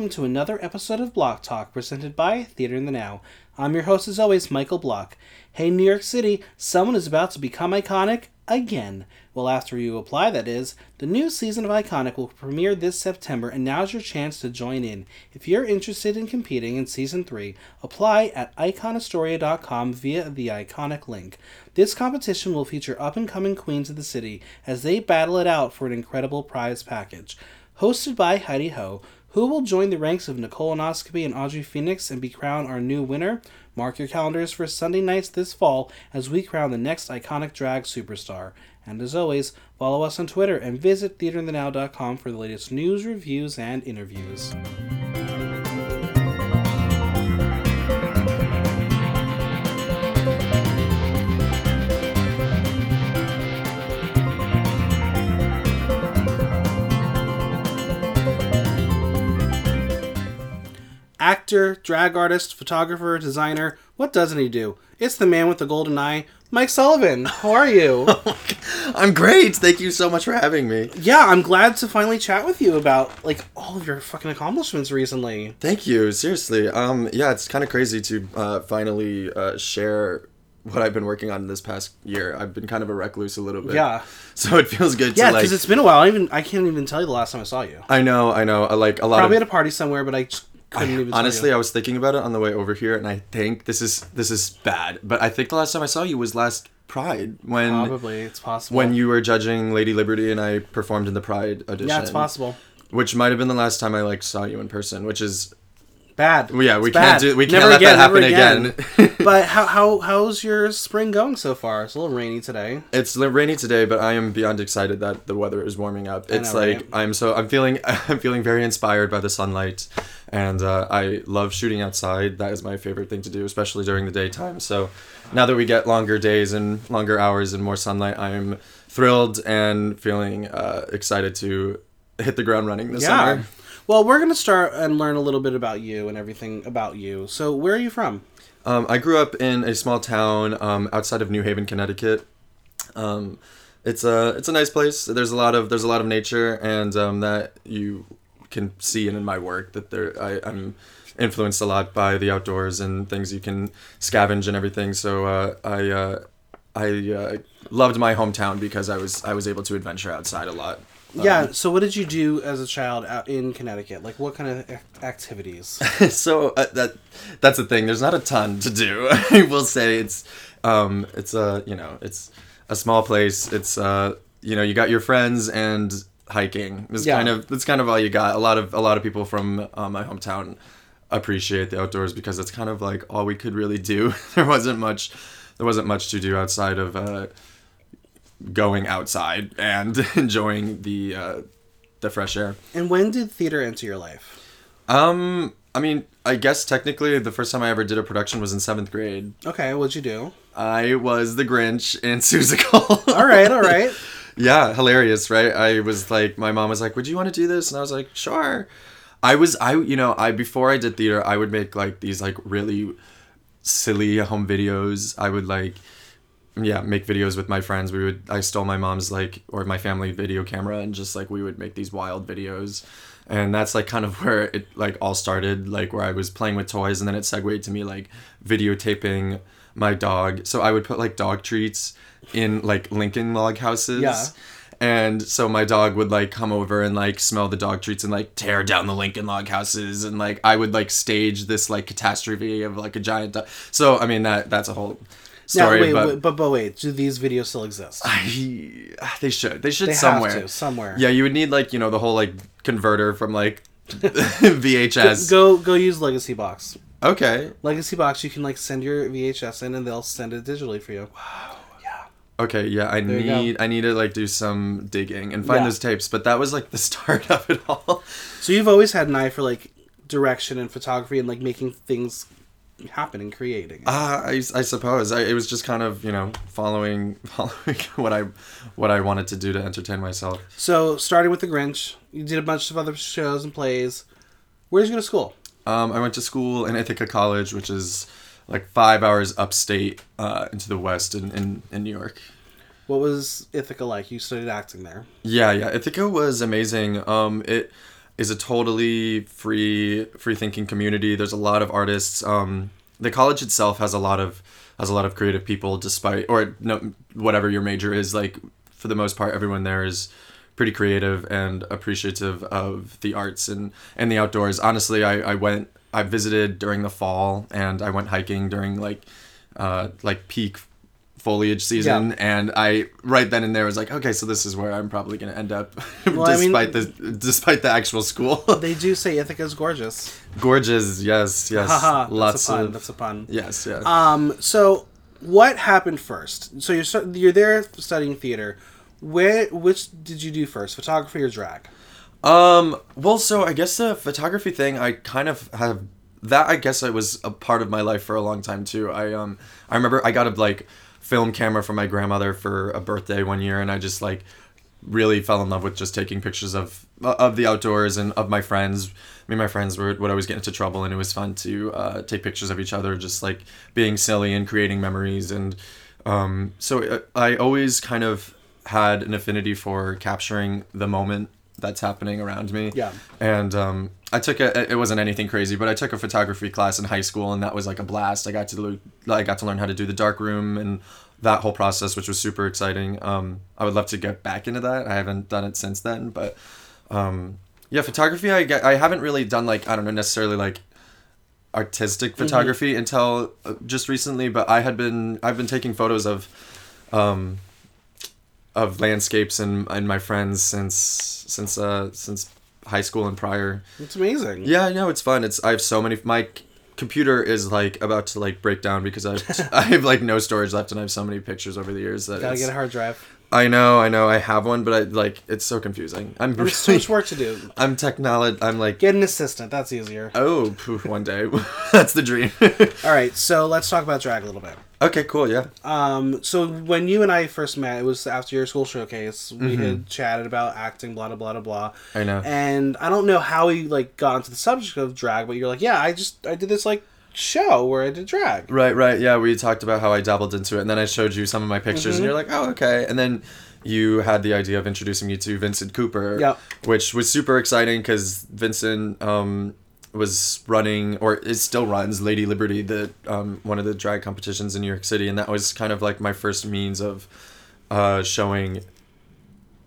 Welcome to another episode of Block Talk presented by Theater in the Now. I'm your host as always, Michael Block. Hey, New York City, someone is about to become iconic again. Well, after you apply, that is. The new season of Iconic will premiere this September, and now's your chance to join in. If you're interested in competing in season 3, apply at iconastoria.com via the Iconic link. This competition will feature up and coming queens of the city as they battle it out for an incredible prize package. Hosted by Heidi Ho, who will join the ranks of Nicole Onoscopy and Audrey Phoenix and be crowned our new winner? Mark your calendars for Sunday nights this fall as we crown the next iconic drag superstar. And as always, follow us on Twitter and visit theaterinthenow.com for the latest news, reviews, and interviews. Actor, drag artist, photographer, designer, what doesn't he do? It's the man with the golden eye, Mike Sullivan. How are you? I'm great. Thank you so much for having me. yeah, I'm glad to finally chat with you about like all of your fucking accomplishments recently. Thank you. Seriously. Um yeah, it's kind of crazy to uh, finally uh, share what I've been working on this past year. I've been kind of a recluse a little bit. Yeah. So it feels good Yeah, to like because it's been a while. I even I can't even tell you the last time I saw you. I know, I know. I like a lot Probably of at a party somewhere, but I just even. Honestly, I was thinking about it on the way over here and I think this is this is bad, but I think the last time I saw you was last Pride when probably it's possible. when you were judging Lady Liberty and I performed in the Pride audition. yeah, it's possible. Which might have been the last time I like saw you in person, which is Bad. yeah, we It's can't bad. do we can't Never let again, that happen never again. but how how how's your spring going so far? It's a little rainy today. It's rainy today, but I am beyond excited that the weather is warming up. It's know, like right? I'm so I'm feeling I'm feeling very inspired by the sunlight, and uh, I love shooting outside. That is my favorite thing to do, especially during the daytime. So now that we get longer days and longer hours and more sunlight, I'm thrilled and feeling uh, excited to hit the ground running this Yeah. summer. Well, we're gonna start and learn a little bit about you and everything about you. So, where are you from? Um, I grew up in a small town um, outside of New Haven, Connecticut. Um, it's a it's a nice place. There's a lot of there's a lot of nature, and um, that you can see in, my work that there I, I'm influenced a lot by the outdoors and things you can scavenge and everything. So uh, I uh, I uh, loved my hometown because I was I was able to adventure outside a lot. Yeah. So, what did you do as a child out in Connecticut? Like, what kind of activities? so uh, that that's the thing. There's not a ton to do. I will say it's um it's a you know it's a small place. It's uh you know you got your friends and hiking. is Yeah. kind of that's kind of all you got. A lot of a lot of people from uh, my hometown appreciate the outdoors because it's kind of like all we could really do. there wasn't much there wasn't much to do outside of uh going outside and enjoying the uh the fresh air. and when did theater enter your life? Um, I mean, I guess technically the first time I ever did a production was in seventh grade. Okay, what'd you do? I was the Grinch in Seussical. All right, all right. yeah, hilarious, right? I was like, my mom was like, "Would you want to do this?" And I was like, "Sure." I was, I, you know, I before I did theater, I would make like these like really silly home videos. I would like, yeah, make videos with my friends. We would, I stole my mom's like or my family video camera and just like we would make these wild videos. And that's like kind of where it like all started, like where I was playing with toys and then it segued to me like videotaping my dog. So I would put like dog treats in like Lincoln log houses. Yeah. And so my dog would like come over and like smell the dog treats and like tear down the Lincoln log houses and like I would like stage this like catastrophe of like a giant dog. So I mean that that's a whole Now, wait, but wait, but but wait, do these videos still exist? I, ah, they should they should They somewhere have to somewhere. Yeah, you would need like you know the whole like converter from like VHS. Go go use Legacy Box. Okay. Legacy Box, you can like send your VHS in, and they'll send it digitally for you. Wow. Yeah. Okay, yeah, I go. need I need to like do some digging and find Yeah. those tapes, but that was like the start of it all. So you've always had an eye for like direction and photography and like making things happen and creating. Uh, I, I suppose I, it was just kind of you know following following what I what I wanted to do to entertain myself. so starting with the Grinch, you did a bunch of other shows and plays. Where did you go to school? Um, I went to school in Ithaca College, which is like five hours upstate uh, into the west in, in, in New York. What was Ithaca like? You studied acting there. Yeah, yeah. Ithaca was amazing. Um, it is a totally free free thinking community. There's a lot of artists. Um, the college itself has a lot of has a lot of creative people, despite or no whatever your major is. Like for the most part, everyone there is pretty creative and appreciative of the arts and and the outdoors. Honestly, I I went I visited during the fall and I went hiking during like uh like peak foliage season Yeah. and I right then and there was like okay so this is where I'm probably going to end up Well, I mean- despite the despite the actual school They do say Ithaca is gorgeous. gorgeous yes yes lots that's a pun. of That's a pun. yes yeah Um, so what happened first? So you're you're there studying theater. Where which did you do first, photography or drag? Um. Well, so I guess the photography thing, I kind of have that. I guess it was a part of my life for a long time too. I um. I remember I got a like film camera from my grandmother for a birthday one year, and I just like really fell in love with just taking pictures of of the outdoors and of my friends. Me and my friends were, would always get into trouble, and it was fun to uh, take pictures of each other, just like being silly and creating memories. And um, so uh, I always kind of had an affinity for capturing the moment that's happening around me. Yeah. And um, I took a. It wasn't anything crazy, but I took a photography class in high school, and that was like a blast. I got to lo- I got to learn how to do the dark room and that whole process, which was super exciting. Um, I would love to get back into that. I haven't done it since then, but um, yeah, photography. I get. I haven't really done like I don't know necessarily like artistic photography until uh, just recently. But I had been I've been taking photos of. Um, of landscapes and, and my friends since since uh since high school and prior. It's amazing. Yeah, I know it's fun. It's I have so many. My computer is like about to like break down because I I have like no storage left and I have so many pictures over the years that Gotta get a hard drive. I know, I know, I have one, but I like it's so confusing. I'm There's so much work to do. I'm technology. I'm like Get an assistant. That's easier. oh poof, one day that's the dream. All right, so let's talk about drag a little bit. okay, cool, yeah. Um, so when you and I first met, it was after your school showcase. We had chatted about acting, blah blah blah blah blah. Mm-hmm. I know. And I don't know how we like got into the subject of drag, but you're like, yeah, I just I did this like show where I did drag. Right, right. Yeah, we talked about how I dabbled into it, and then I showed you some of my pictures, Mm-hmm. and you're like, "Oh, okay." And then you had the idea of introducing me to Vincent Cooper, Yep. which was super exciting because Vincent um, was running, or is still runs, Lady Liberty, the um, one of the drag competitions in New York City, and that was kind of like my first means of uh, showing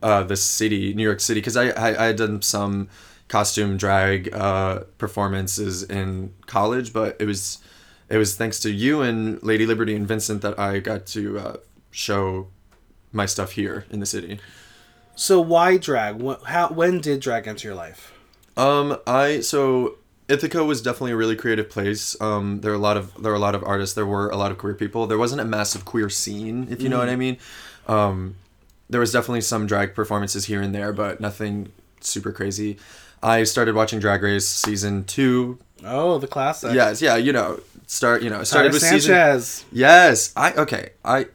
uh, the city, New York City, because I, I I had done some costume drag uh, performances in college, but it was it was thanks to you and Lady Liberty and Vincent that I got to uh, show my stuff here in the city. So why drag? What, how when did drag enter your life? Um, I so Ithaca was definitely a really creative place. Um, there are a lot of there were a lot of artists. There were a lot of queer people. There wasn't a massive queer scene, if you know what I mean. Um, there was definitely some drag performances here and there, but nothing super crazy. I started watching Drag Race season two. Oh, the classic. Yes, yeah, you know, start you know started with season. Sanchez. Yes, I okay. I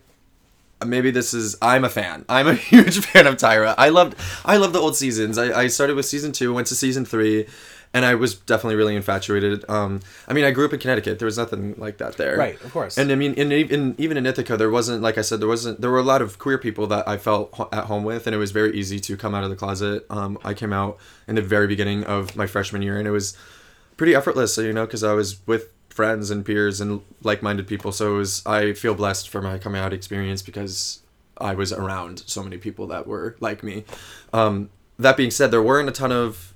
maybe this is I'm a fan. I'm a huge fan of Tyra. I loved I love the old seasons. I, I started with season two, went to season three, and I was definitely really infatuated. Um, I mean, I grew up in Connecticut. There was nothing like that there. Right, of course. And I mean, in, in even in Ithaca, there wasn't like I said, there wasn't. There were a lot of queer people that I felt ho- at home with, and it was very easy to come out of the closet. Um, I came out in the very beginning of my freshman year, and it was pretty effortless, you know, because I was with friends and peers and like-minded people. So it was. I feel blessed for my coming out experience because I was around so many people that were like me. Um, that being said, there weren't a ton of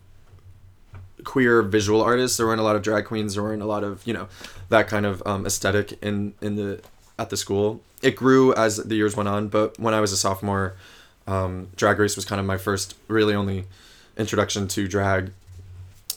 queer visual artists. There weren't a lot of drag queens. There weren't a lot of you know that kind of um, aesthetic in in the at the school. It grew as the years went on, but when I was a sophomore, um, Drag Race was kind of my first, really only introduction to drag.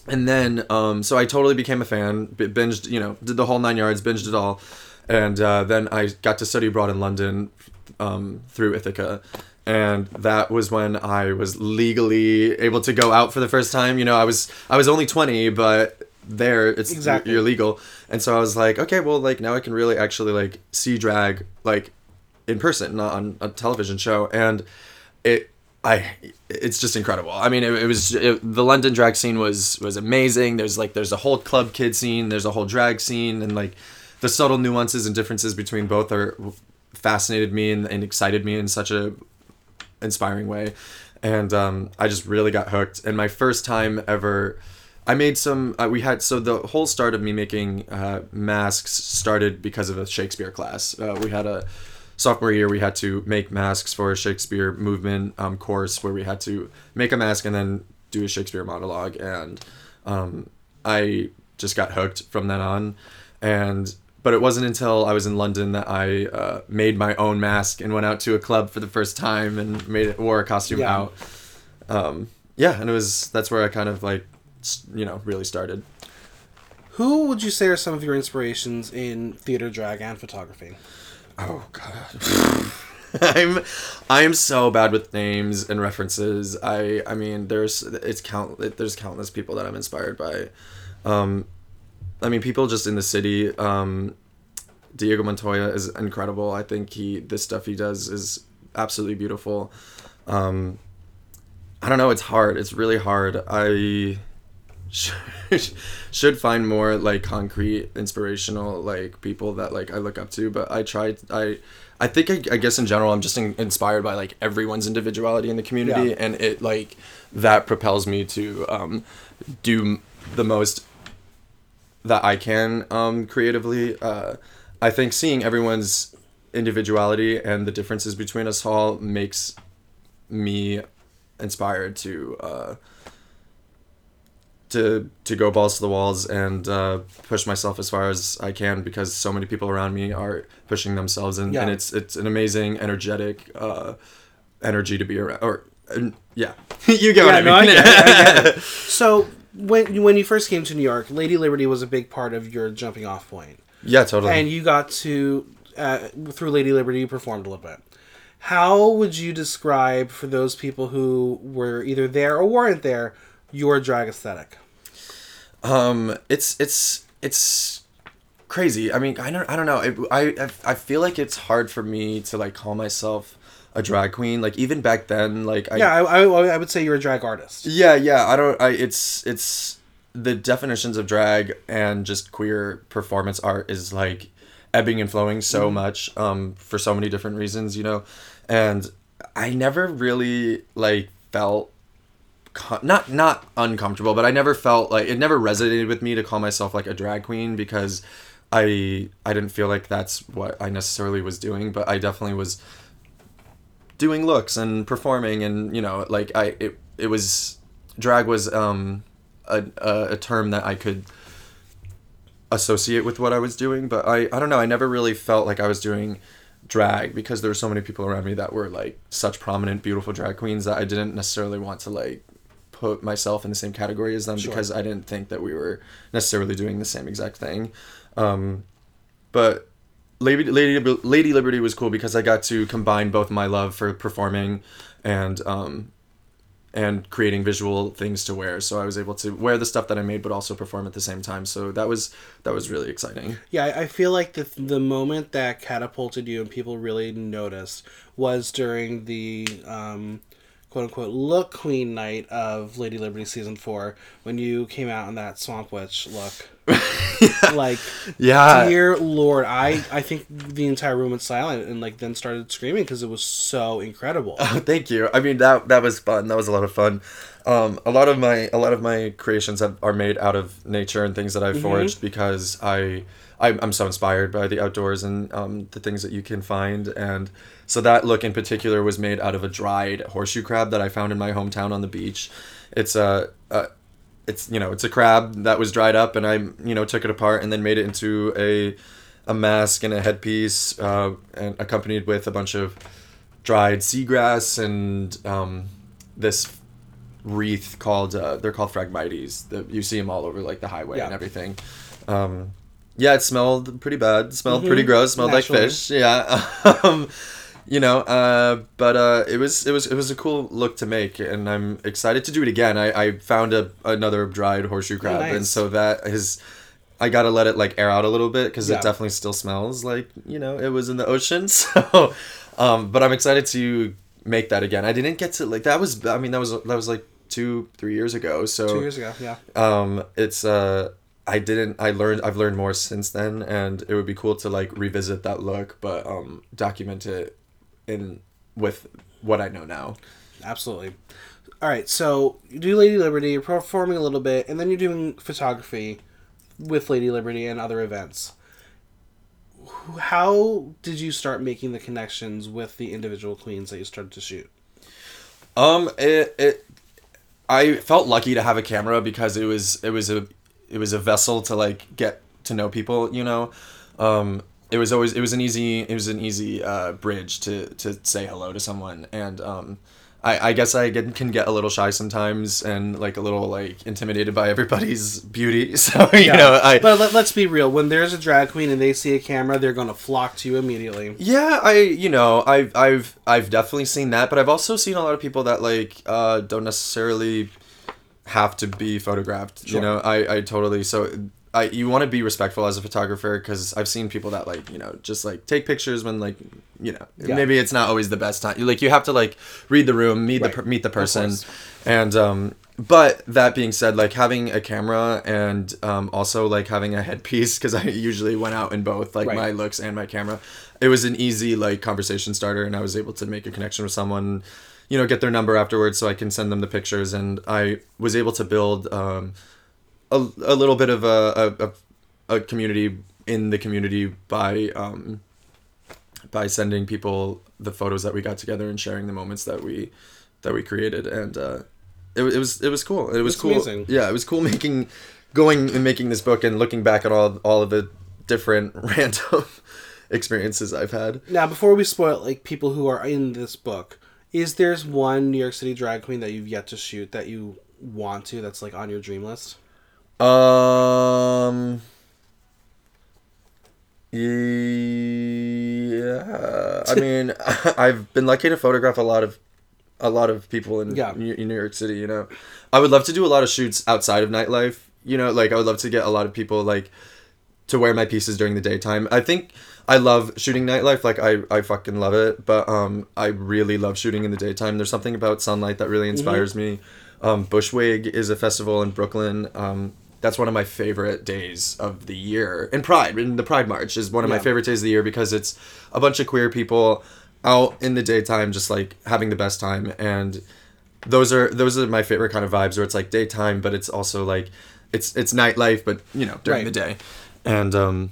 And then, um, so I totally became a fan, binged, you know, did the whole nine yards, binged it all. And uh, then I got to study abroad in London um, through Ithaca. And that was when I was legally able to go out for the first time. You know, I was I was only twenty, but there it's Exactly. you're legal. And so I was like, okay, well, like now I can really actually like see drag like in person, not on a television show, and it. I, it's just incredible. I mean, it, it was it, the London drag scene was was amazing. There's like there's a whole club kid scene. There's a whole drag scene, and like the subtle nuances and differences between both are fascinated me and, and excited me in such a inspiring way. and um, I just really got hooked. And my first time ever, I made some. Uh, we had so the whole start of me making uh, masks started because of a Shakespeare class. Uh, we had a sophomore year we had to make masks for a Shakespeare movement um, course where we had to make a mask and then do a Shakespeare monologue and um, I just got hooked from then on and but it wasn't until I was in London that I uh, made my own mask and went out to a club for the first time and made it wore a costume Yeah. out um, yeah and it was that's where I kind of like you know really started Who would you say are some of your inspirations in theater, drag, and photography? Oh god. I'm I'm so bad with names and references. I I mean there's it's count there's countless people that I'm inspired by. Um I mean people just in the city um Diego Montoya is incredible. I think he the stuff he does is absolutely beautiful. Um I don't know, it's hard. It's really hard. I should, should find more like concrete inspirational like people that like I look up to but I tried I I think I, I guess in general I'm just in, inspired by like everyone's individuality in the community Yeah. and it like that propels me to um do m- the most that I can um creatively uh I think seeing everyone's individuality and the differences between us all makes me inspired to uh to to go balls to the walls and uh, push myself as far as I can because so many people around me are pushing themselves and, Yeah. and it's it's an amazing energetic uh, energy to be around or and, yeah you get what I no, I mean get it, I get it. So when when you first came to New York, Lady Liberty was a big part of your jumping off point, yeah totally and you got to uh, through Lady Liberty, you performed a little bit. How would you describe for those people who were either there or weren't there your drag aesthetic? Um, it's it's it's crazy. I mean, I don't I don't know. I I I feel like it's hard for me to like call myself a drag queen. Like even back then, like I Yeah, I, I, I would say you're a drag artist. yeah yeah. I don't. I it's it's the definitions of drag and just queer performance art is like ebbing and flowing so much um for so many different reasons you know and i never really like felt co- not not uncomfortable but i never felt like it never resonated with me to call myself like a drag queen because i i didn't feel like that's what i necessarily was doing but i definitely was doing looks and performing and you know like i it, it was drag was um a, a, term that i could associate with what i was doing but i i don't know i never really felt like i was doing drag because there were so many people around me that were like such prominent beautiful drag queens that i didn't necessarily want to like put myself in the same category as them Sure. because i didn't think that we were necessarily doing the same exact thing um but Lady, Lady Lady Liberty was cool because I got to combine both my love for performing and um and creating visual things to wear. So I was able to wear the stuff that I made but also perform at the same time. So that was that was really exciting. Yeah, I feel like the the moment that catapulted you and people really noticed was during the um, quote unquote look queen night of Lady Liberty season four when you came out in that swamp witch look. Like, Yeah. dear lord, I I think the entire room went silent and like then started screaming because it was so incredible. Oh, thank you. I mean that that was fun. That was a lot of fun. Um, a lot of my a lot of my creations have, are made out of nature and things that I've forged because I, I I'm so inspired by the outdoors and um, the things that you can find and so that look in particular was made out of a dried horseshoe crab that I found in my hometown on the beach. It's a, a it's you know it's a crab that was dried up and I you know took it apart and then made it into a a mask and a headpiece uh, and accompanied with a bunch of dried seagrass and um, this wreath called uh, they're called phragmites. That you see them all over like the highway and everything. Um, yeah it smelled pretty bad. It smelled pretty gross. Smelled Naturally. like fish. Yeah. Um, you know uh, but uh, it was it was it was a cool look to make and i'm excited to do it again i, I found a another dried horseshoe crab and nice. so that is I gotta let it like air out a little bit because Yeah. it definitely still smells like you know it was in the ocean. So, um, but I'm excited to make that again. I didn't get to like that was I mean that was that was like two three years ago. So Two years ago, yeah. um, it's uh I didn't I learned I've learned more since then, and it would be cool to like revisit that look, but um document it in with what I know now. absolutely. All right, so you do Lady Liberty, you're performing a little bit, and then you're doing photography with Lady Liberty and other events. How did you start making the connections with the individual queens that you started to shoot? Um, it, it I felt lucky to have a camera because it was it was a it was a vessel to like get to know people. You know, um, it was always it was an easy it was an easy uh, bridge to to say hello to someone and um, I, I guess I get, can get a little shy sometimes and like a little like intimidated by everybody's beauty. So you Yeah. know, I but let, let's be real. When there's a drag queen and they see a camera, they're going to flock to you immediately. yeah, I you know I've I've I've definitely seen that, but I've also seen a lot of people that like uh, don't necessarily have to be photographed. Sure. You know, I I totally so. I, you want to be respectful as a photographer because I've seen people that like you know just like take pictures when like you know Yeah. maybe it's not always the best time like you have to like read the room meet Right. the meet the person and um but that being said like having a camera and um also like having a headpiece because I usually went out in both like Right. my looks and my camera it was an easy like conversation starter and I was able to make a connection with someone you know get their number afterwards so I can send them the pictures and I was able to build um a, a little bit of a, a, a, community in the community by um, by sending people the photos that we got together and sharing the moments that we that we created and uh, it, it was it was cool it was That's cool amazing. yeah it was cool making going and making this book and looking back at all all of the different random experiences I've had Now, before we spoil like people who are in this book, is there's one New York City drag queen that you've yet to shoot that you want to that's like on your dream list? Um. Yeah, I mean, I've been lucky to photograph a lot of, a lot of people in, Yeah. New, in New York City. You know, I would love to do a lot of shoots outside of nightlife. You know, like I would love to get a lot of people like to wear my pieces during the daytime. I think I love shooting nightlife. Like I, I fucking love it. But um, I really love shooting in the daytime. There's something about sunlight that really inspires me. Um, Bushwig is a festival in Brooklyn. Um, that's one of my favorite days of the year. And Pride, and the Pride March is one of my favorite days of the year because it's a bunch of queer people out in the daytime, just like having the best time. And those are those are my favorite kind of vibes where it's like daytime, but it's also like it's it's nightlife, but you know during Right. the day. And um,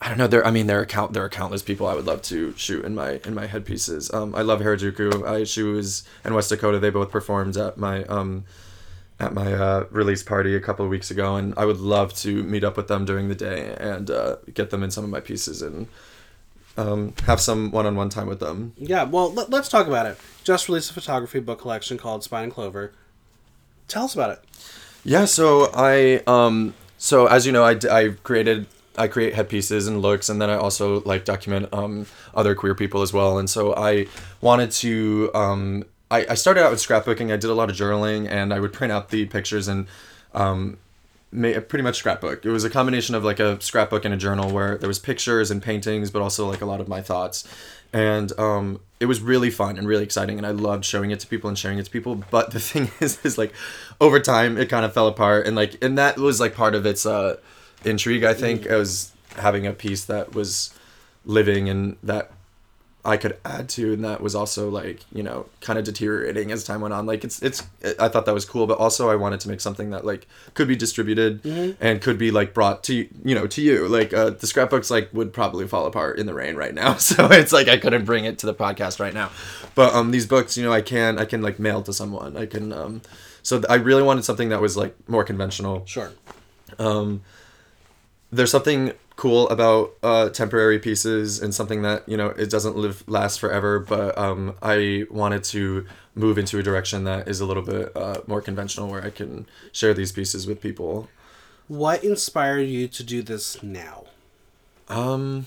I don't know. There, I mean, there are count there are countless people I would love to shoot in my in my headpieces. Um, I love Harajuku. I she was in West Dakota. They both performed at my um, at my uh, release party a couple of weeks ago, and I would love to meet up with them during the day and uh, get them in some of my pieces and um, have some one on one time with them. Yeah, well, let, let's talk about it. Just released a photography book collection called Spine and Clover. Tell us about it. Yeah, so I um so as you know I, I created I create headpieces and looks and then I also like document um other queer people as well and so I wanted to um I, I started out with scrapbooking. I did a lot of journaling and I would print out the pictures and um ma- pretty much scrapbook. It was a combination of like a scrapbook and a journal where there was pictures and paintings but also like a lot of my thoughts. And um it was really fun and really exciting and i loved showing it to people and sharing it to people. But the thing is is like over time it kind of fell apart and like and that was like part of its uh intrigue i think. It was having a piece that was living and that I could add to, and that was also like you know kind of deteriorating as time went on. Like it's it's I thought that was cool, but also I wanted to make something that like could be distributed and could be like brought to you know to you. Like uh, the scrapbooks like would probably fall apart in the rain right now, so it's like I couldn't bring it to the podcast right now. But um these books, you know, I can I can like mail to someone. I can um so I really wanted something that was like more conventional Sure. Um, there's something cool about uh, temporary pieces and something that you know it doesn't live last forever but um, i wanted to move into a direction that is a little bit uh, more conventional where i can share these pieces with people What inspired you to do this now? um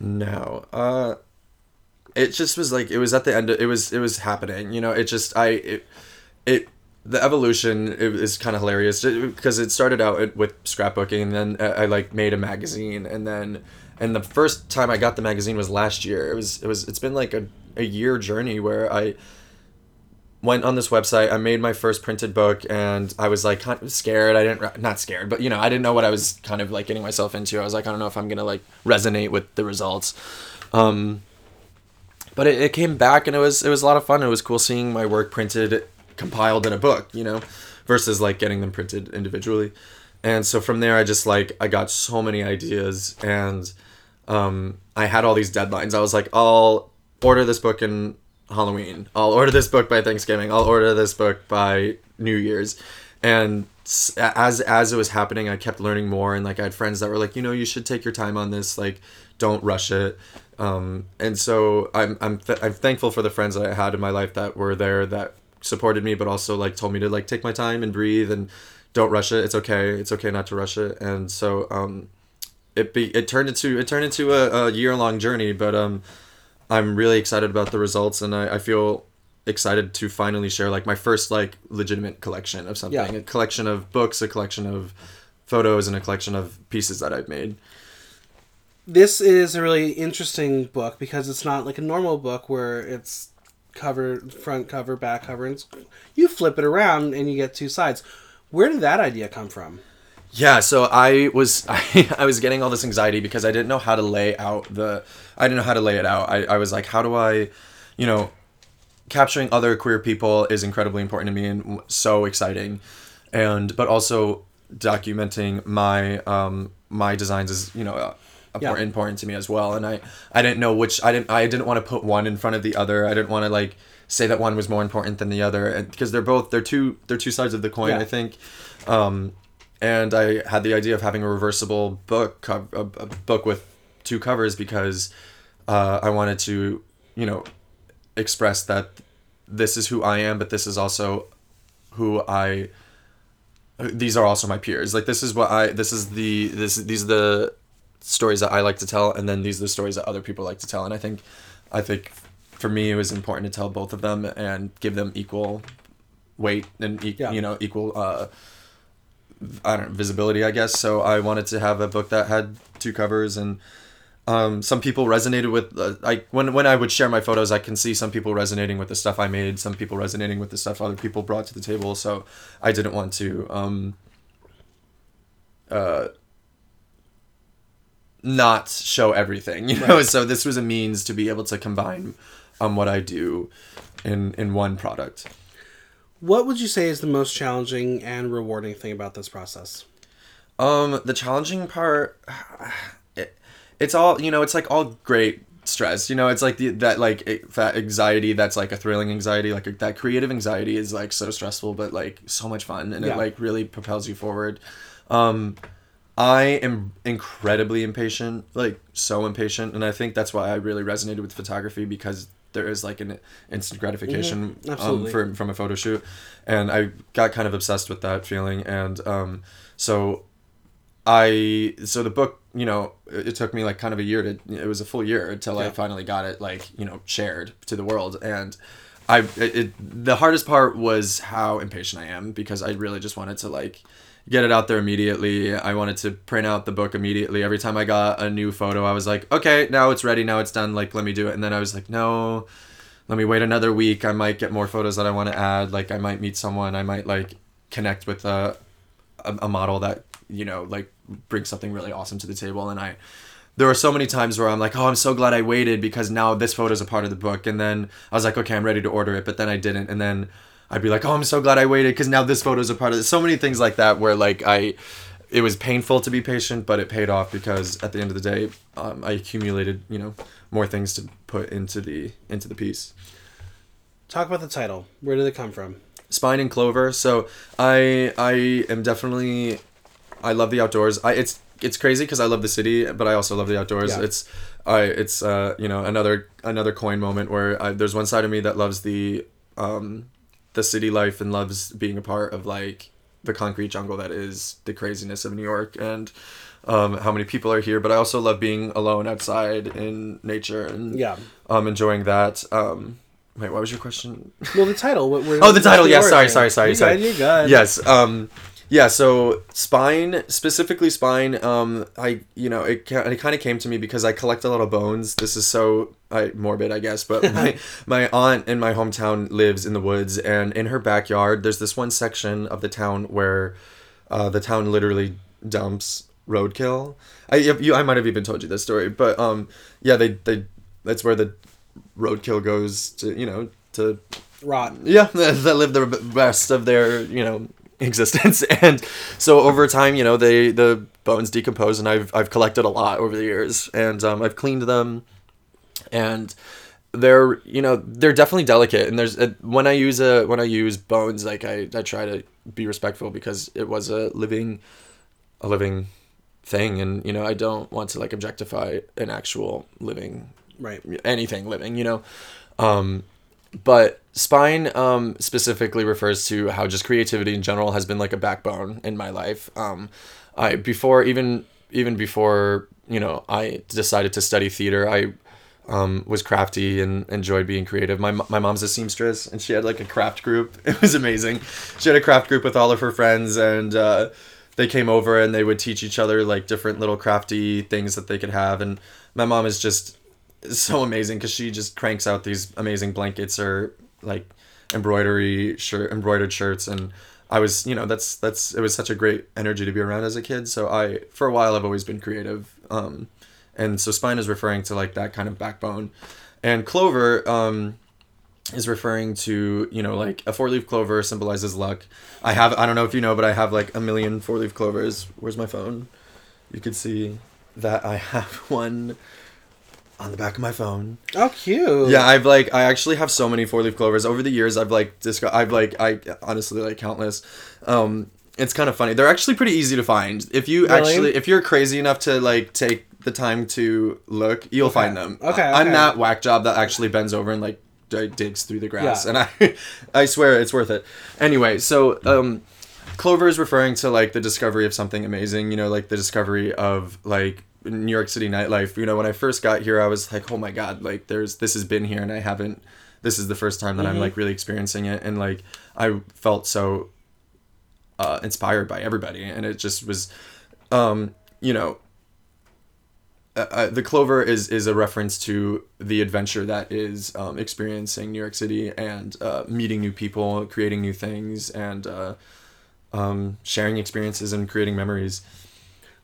no uh it just was like it was at the end of, it was it was happening you know it just i it, it the evolution is kind of hilarious because it started out with scrapbooking and then uh, I like made a magazine and then and the first time I got the magazine was last year. It was it was it's been like a, a year journey where I went on this website. I made my first printed book and I was like kind of scared. I didn't not scared, but you know I didn't know what I was kind of like getting myself into. I was like I don't know if I'm gonna like resonate with the results. Um, but it, it came back and it was it was a lot of fun. It was cool seeing my work printed, compiled in a book, you know, versus like getting them printed individually. And so from there, I just like I got so many ideas, and um, I had all these deadlines. I was like, I'll order this book in Halloween. I'll order this book by Thanksgiving. I'll order this book by New Year's. And as as it was happening, I kept learning more, and like I had friends that were like, you know, you should take your time on this. Like, don't rush it. Um, and so I'm I'm th- I'm thankful for the friends that I had in my life that were there that supported me, but also like told me to like take my time and breathe and don't rush it. It's okay. It's okay not to rush it. And so um, it be it turned into it turned into a, a year long journey, but um, I'm really excited about the results, and I, I feel excited to finally share like my first like legitimate collection of something, Yeah. a collection of books, a collection of photos, and a collection of pieces that I've made. This is a really interesting book because it's not like a normal book where it's cover front cover back cover and you flip it around and you get two sides. Where did that idea come from? Yeah, so I was I, I was getting all this anxiety because I didn't know how to lay out the I didn't know how to lay it out. I, I was like, how do I, you know, capturing other queer people is incredibly important to me and so exciting, and but also documenting my um my designs is you know uh, Yeah. important to me as well. And I I didn't know which I didn't I didn't want to put one in front of the other. I didn't want to like say that one was more important than the other and because they're both they're two they're two sides of the coin. Yeah. I think. Um, and I had the idea of having a reversible book a, a book with two covers because uh, I wanted to you know express that this is who I am, but this is also who I. These are also my peers. Like this is what I. This is the this these are the stories that I like to tell, and then these are the stories that other people like to tell. And I think, I think, for me, it was important to tell both of them and give them equal weight and e- Yeah. you know equal. Uh, I don't know, visibility, I guess. So I wanted to have a book that had two covers, and um, some people resonated with. Uh, I when when I would share my photos, I can see some people resonating with the stuff I made, some people resonating with the stuff other people brought to the table. So I didn't want to. Um, uh, not show everything, you know. So this was a means to be able to combine um, what I do in in one product. What would you say is the most challenging and rewarding thing about this process? Um, the challenging part, it, it's all you know. It's like all great stress. You know, it's like the that like that anxiety. That's like a thrilling anxiety. Like that creative anxiety is like so stressful, but like so much fun, and Yeah. it like really propels you forward. Um, I am incredibly impatient, like so impatient, and I think that's why I really resonated with photography because there is like an instant gratification um, for from a photo shoot, and I got kind of obsessed with that feeling, and um, so I so the book, you know, it, it took me like kind of a year to it was a full year until I finally got it like you know shared to the world, and I it, it the hardest part was how impatient I am because I really just wanted to like get it out there immediately. I wanted to print out the book immediately. Every time I got a new photo, I was like, okay, now it's ready, now it's done. Like let me do it, and then I was like, no let me wait another week. I might get more photos that I want to add. Like I might meet someone. I might like connect with a, a, a model that you know like brings something really awesome to the table. And I, there were so many times where I'm like, oh, I'm so glad I waited because now this photo is a part of the book. And then I was like, okay, I'm ready to order it, but then I didn't. And then I'd be like, oh, I'm so glad I waited because now this photo is a part of it. So many things like that where like I. It was painful to be patient, but it paid off because at the end of the day, um, I accumulated, you know, more things to put into the into the piece. Talk about the title. Where did it come from? spine and clover so i i am definitely i love the outdoors i it's it's crazy because i love the city but i also love the outdoors Yeah. it's i it's uh you know another another coin moment where I, there's one side of me that loves the um the city life and loves being a part of like the concrete jungle that is the craziness of new york and um, how many people are here but i also love being alone outside in nature and Yeah. um enjoying that um wait what was your question Well, the title. What, where, Oh, the title. Yeah, sorry, sorry, sorry, You're sorry. Good, you're good. Yes. Um, yeah. So spine, specifically spine. Um, I you know it it kind of came to me because I collect a lot of bones. This is so I, morbid, I guess, but my my aunt in my hometown lives in the woods, and in her backyard, there's this one section of the town where, uh, the town literally dumps roadkill. I you, I might have even told you this story, but um, yeah, they they that's where the roadkill goes to you know to Rot. yeah they live the rest of their you know existence and so over time you know they the bones decompose and i've i've collected a lot over the years and um, i've cleaned them and they're you know they're definitely delicate and there's a, when i use a when i use bones like i i try to be respectful because it was a living a living thing and you know i don't want to like objectify an actual living Right. anything living, you know. Um, but spine um, specifically refers to how just creativity in general has been like a backbone in my life. Um, I before even even before you know I decided to study theater, I um, was crafty and enjoyed being creative. My my mom's a seamstress and she had like a craft group. It was amazing. She had a craft group with all of her friends and. Uh, they came over and they would teach each other like different little crafty things that they could have and my mom is just so amazing because she just cranks out these amazing blankets or like embroidery shirt embroidered shirts and i was you know that's that's it was such a great energy to be around as a kid. So i for a while i've always been creative um and so spine is referring to like that kind of backbone. And clover um is referring to you know like a four leaf clover symbolizes luck. I have i don't know if you know but i have like a million four leaf clovers. Where's my phone? You can see that i have one on the back of my phone. Oh, cute. yeah i've like i actually have so many four leaf clovers. Over the years i've like disco- i've like i honestly like countless. Um it's kind of funny. They're actually pretty easy to find. If you Really? actually if you're crazy enough to like take the time to look you'll find them. Okay, i'm okay. that whack job that actually bends over and like d- digs through the grass. Yeah. and i i swear it's worth it. Anyway so um clover is referring to like the discovery of something amazing you know like the discovery of like new york city nightlife. You know when i first got here i was like oh my god like there's this has been here and i haven't this is the first time that i'm like really experiencing it. And like i felt so uh, inspired by everybody. And it just was um you know uh, uh, the clover is is a reference to the adventure that is um, experiencing New York City and uh, meeting new people, creating new things, and uh, um, sharing experiences and creating memories.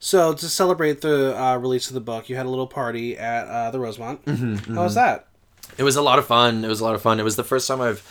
So to celebrate the uh, release of the book, you had a little party at uh, the Rosemont. Mm-hmm, How was that? It was a lot of fun. It was a lot of fun. It was the first time I've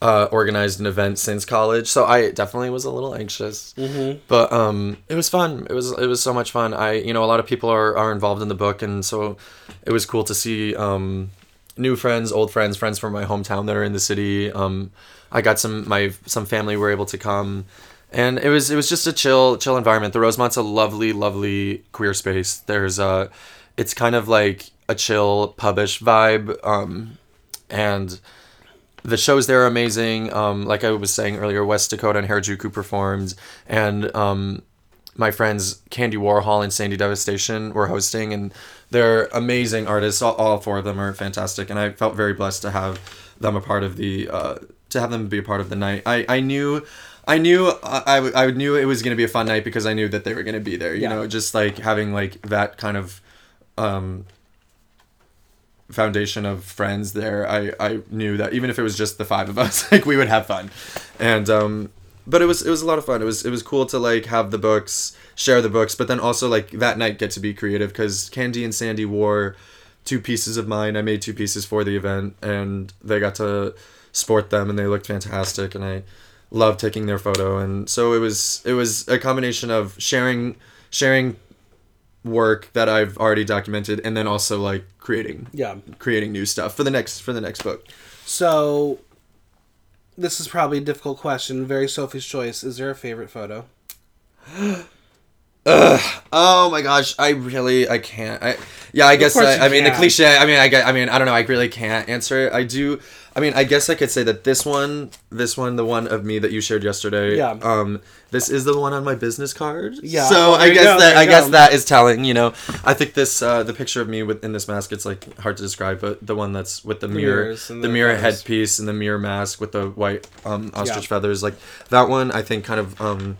uh, organized an event since college, so I definitely was a little anxious. Mm-hmm. But um, it was fun. It was it was so much fun. I you know a lot of people are, are involved in the book, and so it was cool to see um, new friends, old friends, friends from my hometown that are in the city. Um, I got some my some family were able to come, and it was it was just a chill chill environment. The Rosemont's a lovely lovely queer space. There's a it's kind of like a chill pubish vibe, um, and the shows there are amazing. Um, like I was saying earlier, West Dakota and Harajuku performed, and um, my friends Candy Warhol and Sandy Devastation were hosting, and they're amazing artists. All, all four of them are fantastic, and I felt very blessed to have them a part of the uh, to have them be a part of the night. I I knew. I knew I, I, I knew it was gonna be a fun night because I knew that they were gonna be there. You Yeah. know, just like having like that kind of um, foundation of friends there i i knew that even if it was just the five of us like we would have fun and um but it was it was a lot of fun it was it was cool to like have the books share the books but then also like that night get to be creative because candy and sandy wore two pieces of mine i made two pieces for the event and they got to sport them and they looked fantastic and i loved taking their photo and so it was it was a combination of sharing sharing work that I've already documented and then also like creating Yeah. creating new stuff for the next for the next book. So this is probably a difficult question. Very Sophie's choice. Is there a favorite photo? Oh my gosh, I really I can't. I yeah, I guess course I, I mean the cliche. I mean I I mean I don't know. I really can't answer it. I do. I mean I guess I could say that this one, this one, the one of me that you shared yesterday. Yeah. Um, this is the one on my business card. Yeah. So Oh, I guess go, that I you guess that is telling. You know, I think this uh the picture of me with in this mask. It's like hard to describe, but the one that's with the, mirror, the the mirror feathers. headpiece and the mirror mask with the white um ostrich Yeah. feathers. Like that one, I think kind of um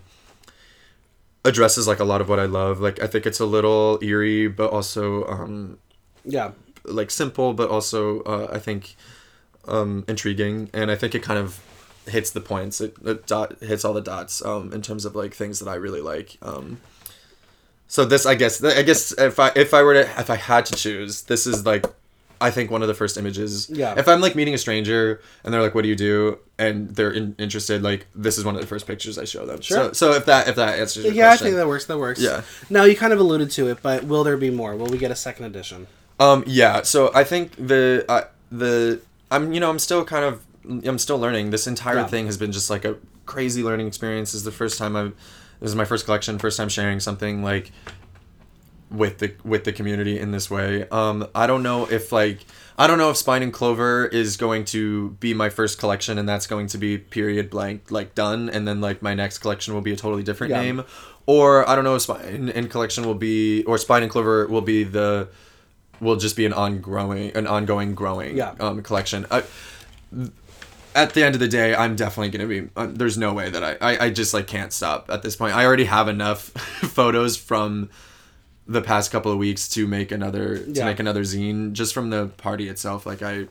addresses like a lot of what I love. Like I think it's a little eerie, but also um, Yeah. like simple, but also uh, I think um, intriguing, and I think it kind of hits the points. It, it dot hits all the dots um, in terms of like things that I really like. Um, so this, I guess, I guess if I if I were to if I had to choose, this is like I think one of the first images. Yeah. If I'm like meeting a stranger and they're like, "What do you do?" and they're in, interested, like this is one of the first pictures I show them. Sure. So, so if that if that answers your Yeah, I think that works. That works. Yeah. Now you kind of alluded to it, but will there be more? Will we get a second edition? Um. Yeah. So I think the uh, the I'm you know I'm still kind of I'm still learning. This entire Yeah. thing has been just like a crazy learning experience. This is the first time I've this is my first collection. First time sharing something like with the with the community in this way. Um. I don't know if like I don't know if Spine and Clover is going to be my first collection and that's going to be period blank like done and then like my next collection will be a totally different Yeah. name. Or I don't know if Spine and Collection will be or Spine and Clover will be the will just be an ongoing an ongoing growing Yeah. um, collection. I, at the end of the day, I'm definitely gonna be. Uh, there's no way that I, I I just like can't stop at this point. I already have enough photos from the past couple of weeks to make another to make another zine just from the party itself. Like I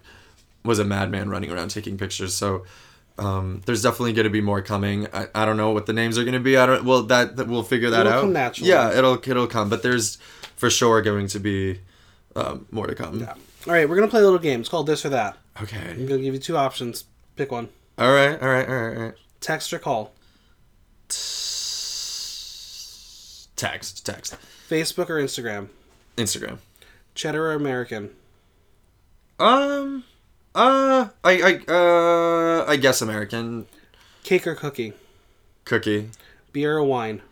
was a madman running around taking pictures. So. Um, there's definitely going to be more coming. I, I don't know what the names are going to be. I don't. Well, that, that we'll figure that It'll out. come naturally. Yeah, it'll it'll come. But there's for sure going to be um, more to come. Yeah. All right, we're gonna play a little game. It's called this or that. Okay. I'm gonna give you two options. Pick one. All right. All right. All right. All right. Text or call. Text. Text. Facebook or Instagram. Instagram. Cheddar or American. Um. Uh. I. I. Uh. I guess American Cake or cookie. cookie. Beer or wine.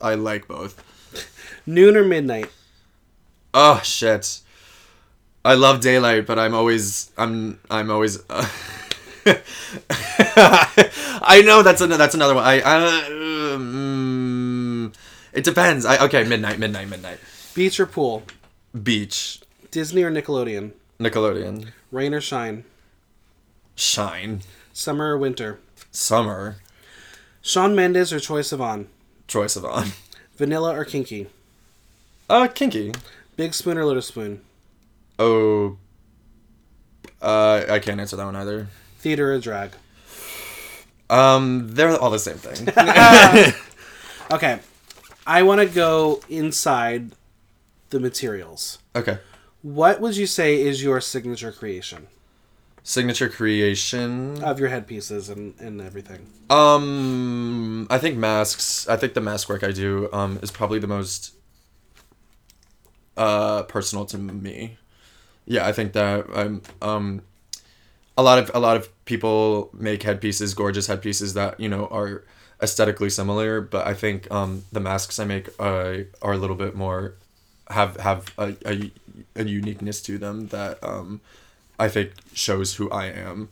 I like both. Noon or midnight. Oh shit. I love daylight, but I'm always. I'm. I'm always. Uh, I know that's another. That's another one. I. Uh, um, it depends. I okay. Midnight. Midnight. Midnight. Beach or pool. Beach. Disney or Nickelodeon. Nickelodeon. Rain or shine. Shine. Summer or winter. Summer. Shawn Mendes or Troye Sivan. Troye Sivan. Vanilla or kinky. Uh, kinky. Big spoon or little spoon. Oh. Uh, I can't answer that one either. Theater or drag. Um, they're all the same thing. Okay. I want to go inside the materials. okay. What would you say is your signature creation Signature creation. of your headpieces and, and everything? Um, I think masks. I think the mask work I do um is probably the most uh personal to me. Yeah, I think that I'm um a lot of a lot of people make headpieces, gorgeous headpieces that you know are aesthetically similar, but I think um the masks I make uh, are a little bit more have have a, a, a uniqueness to them that um I think shows who I am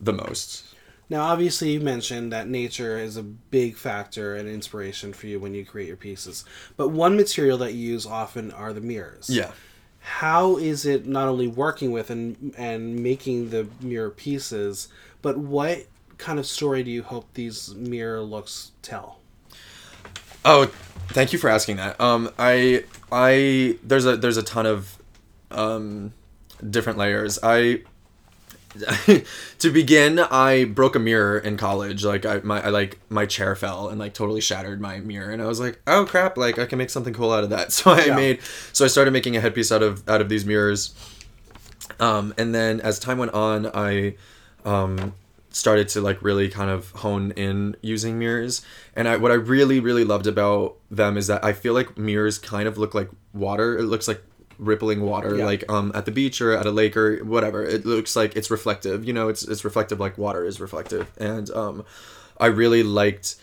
the most. Now, obviously, you mentioned that nature is a big factor and inspiration for you when you create your pieces. But one material that you use often are the mirrors. Yeah. How is it not only working with and and making the mirror pieces, but what kind of story do you hope these mirror looks tell? Oh, thank you for asking that. Um, I I there's a there's a ton of um different layers. I to begin, I broke a mirror in college. Like I my I like my chair fell and like totally shattered my mirror, and I was like, oh crap! Like I can make something cool out of that. So I Yeah. made so I started making a headpiece out of out of these mirrors. Um, and then as time went on, I um started to like really kind of hone in using mirrors and I what I really really loved about them is that I feel like mirrors kind of look like water it looks like rippling water Yeah. like um at the beach or at a lake or whatever it looks like it's reflective you know it's it's reflective like water is reflective and um I really liked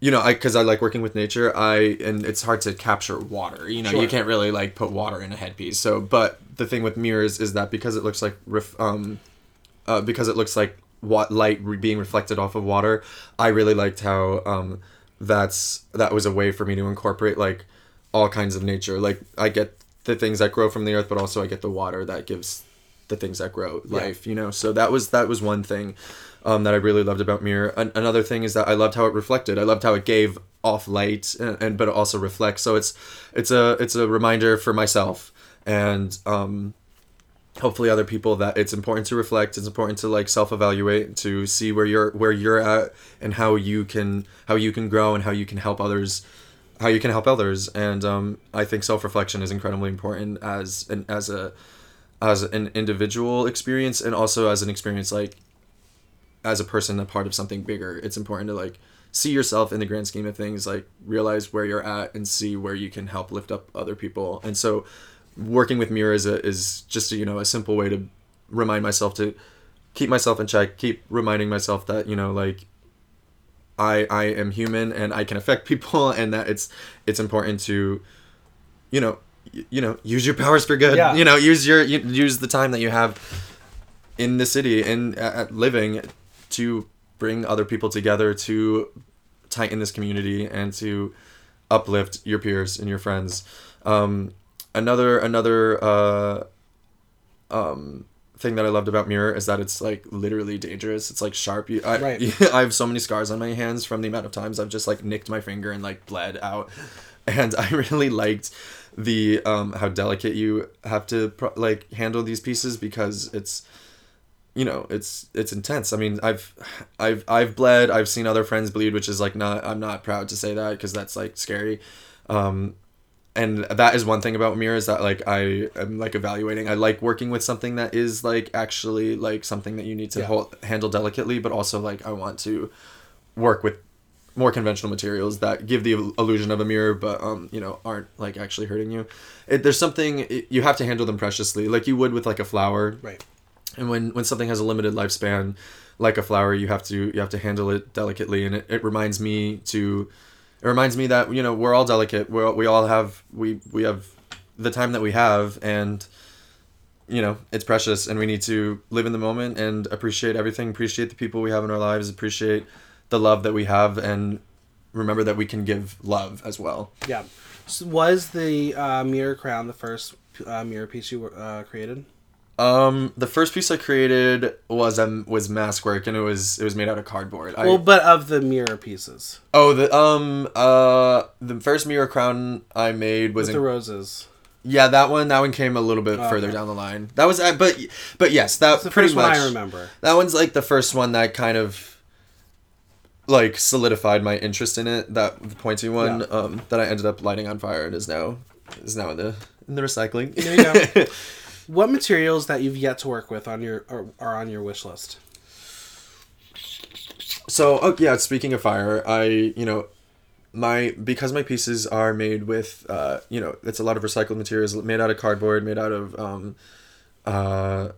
you know I because I like working with nature I and it's hard to capture water you know Sure. you can't really like put water in a headpiece so but the thing with mirrors is that because it looks like ref, um uh, because it looks like what light re- being reflected off of water. I really liked how um, that's that was a way for me to incorporate like all kinds of nature. Like I get the things that grow from the earth, but also I get the water that gives the things that grow life. You know, so that was that was one thing um, that I really loved about mirror. An- another thing is that I loved how it reflected. I loved how it gave off light and, and but it also reflects. So it's it's a it's a reminder for myself and um, hopefully other people that it's important to reflect it's important to like self-evaluate to see where you're where you're at and how you can how you can grow and how you can help others how you can help others. And um, i think self-reflection is incredibly important as an as a as an individual experience and also as an experience like as a person a part of something bigger. It's important to like see yourself in the grand scheme of things like realize where you're at and see where you can help lift up other people. And so working with mirror is a, is just a, you know a simple way to remind myself to keep myself in check keep reminding myself that you know like i i am human and i can affect people and that it's it's important to you know y- you know use your powers for good Yeah. you know use your use the time that you have in the city and uh, living to bring other people together to tighten this community and to uplift your peers and your friends um, another another uh, um, thing that I loved about Mirror is that it's like literally dangerous. It's like sharp. You, I, Right. I have so many scars on my hands from the amount of times I've just like nicked my finger and like bled out, and I really liked the um how delicate you have to pro- like handle these pieces because it's you know it's it's intense i mean i've i've i've bled i've seen other friends bleed which is like not i'm not proud to say that because that's like scary um and that is one thing about mirror is that like i am like evaluating i like working with something that is like actually like something that you need to Yeah. hold, handle delicately but also like i want to work with more conventional materials that give the illusion of a mirror but um you know aren't like actually hurting you it, there's something it, you have to handle them preciously like you would with like a flower Right. and when when something has a limited lifespan like a flower you have to you have to handle it delicately and it, it reminds me to it reminds me that you know we're all delicate we we all have we we have the time that we have and you know it's precious and we need to live in the moment and appreciate everything appreciate the people we have in our lives appreciate the love that we have and remember that we can give love as well Yeah. So was the uh, mirror crown the first uh, mirror piece you uh, created? Um the first piece i created was um was mask work and it was it was made out of cardboard I, well, but of the mirror pieces Oh, the um uh the first mirror crown I made was with in, the roses. yeah that one that one came a little bit Oh, further okay. down the line. That was uh, but but yes that pretty much I remember. that one's like the first one that kind of like solidified my interest in it. That the pointy one Yeah. um that I ended up lighting on fire and is now is now in the in the recycling. There you go. What materials that you've yet to work with on your are, are on your wish list? So, oh yeah, speaking of fire, I, you know, my because my pieces are made with uh, you know, it's a lot of recycled materials made out of cardboard, made out of um uh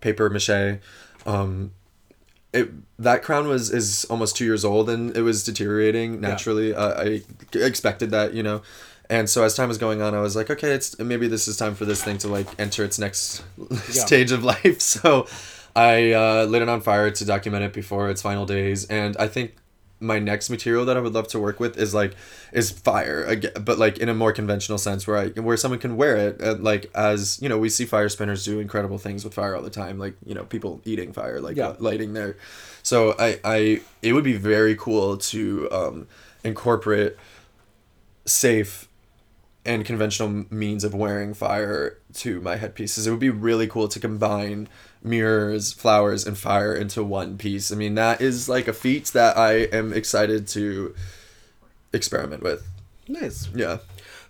paper mache. Um it that crown was is almost 2 years old and it was deteriorating naturally. Uh, I expected that, you know. And so as time was going on, I was like, okay, it's maybe this is time for this thing to like enter its next stage of life. So I uh, lit it on fire to document it before its final days, and I think my next material that I would love to work with is like is fire, again, but like in a more conventional sense, where I where someone can wear it, like as you know, we see fire spinners do incredible things with fire all the time, like you know, people eating fire, like Yeah. uh, lighting their. So I I it would be very cool to um, incorporate safe and conventional means of wearing fire to my headpieces. It would be really cool to combine mirrors, flowers, and fire into one piece. I mean, that is like a feat that I am excited to experiment with. Nice. Yeah.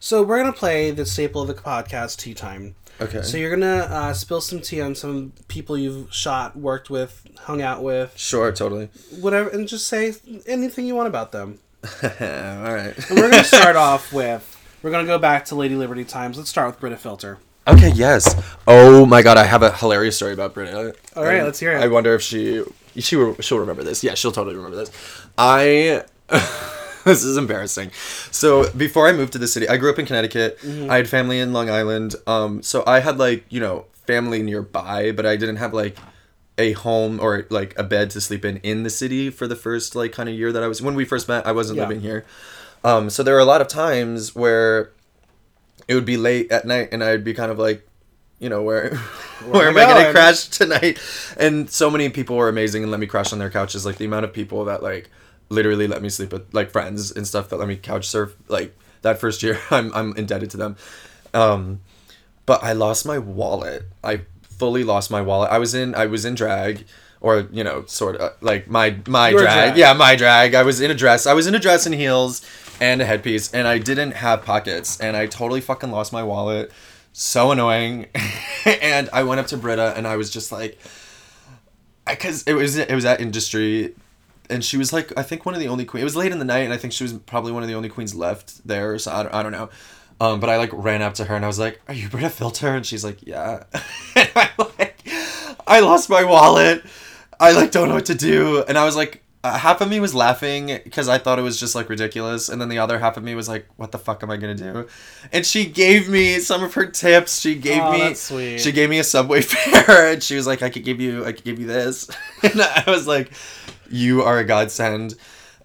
So we're gonna play the staple of the podcast, tea time. Okay. So you're gonna uh, spill some tea on some people you've shot, worked with, hung out with, sure, totally. whatever, and just say anything you want about them. All right. And we're gonna start off with we're gonna go back to Lady Liberty times. Let's start with Britta Filter. Okay, yes. Oh my god, I have a hilarious story about Britta. All right, let's hear it. I wonder if she she will, she'll remember this. Yeah, she'll totally remember this. I this is embarrassing. So before I moved to the city, I grew up in Connecticut. Mm-hmm. I had family in Long Island. Um, so I had like you know family nearby, but I didn't have like a home or like a bed to sleep in in the city for the first like kind of year that I was when we first met. I wasn't Yeah. living here. Um, so there were a lot of times where it would be late at night and I'd be kind of like, you know, where where, am am I I gonna crash tonight? And so many people were amazing and let me crash on their couches. Like the amount of people that like literally let me sleep with like friends and stuff that let me couch surf like that first year I'm I'm indebted to them. Um but I lost my wallet. I fully lost my wallet. I was in I was in drag or you know sort of like my my drag. drag. Yeah, my drag. I was in a dress. I was in a dress and heels and a headpiece, and I didn't have pockets, and I totally fucking lost my wallet. So annoying. and I went up to Britta, and I was just like, because it was it was at industry and she was like I think one of the only queens. It was late in the night, and I think she was probably one of the only queens left there. So I don't, I don't know. Um, but I like ran up to her and I was like, "Are you Britta Filter?" And she's like, "Yeah." and I like, I lost my wallet. I like don't know what to do, and I was like, uh, half of me was laughing because I thought it was just like ridiculous, and then the other half of me was like, "What the fuck am I gonna do?" And she gave me some of her tips. She gave Oh, me, she gave me a subway fare, and she was like, "I could give you, I could give you this," and I was like, "You are a godsend,"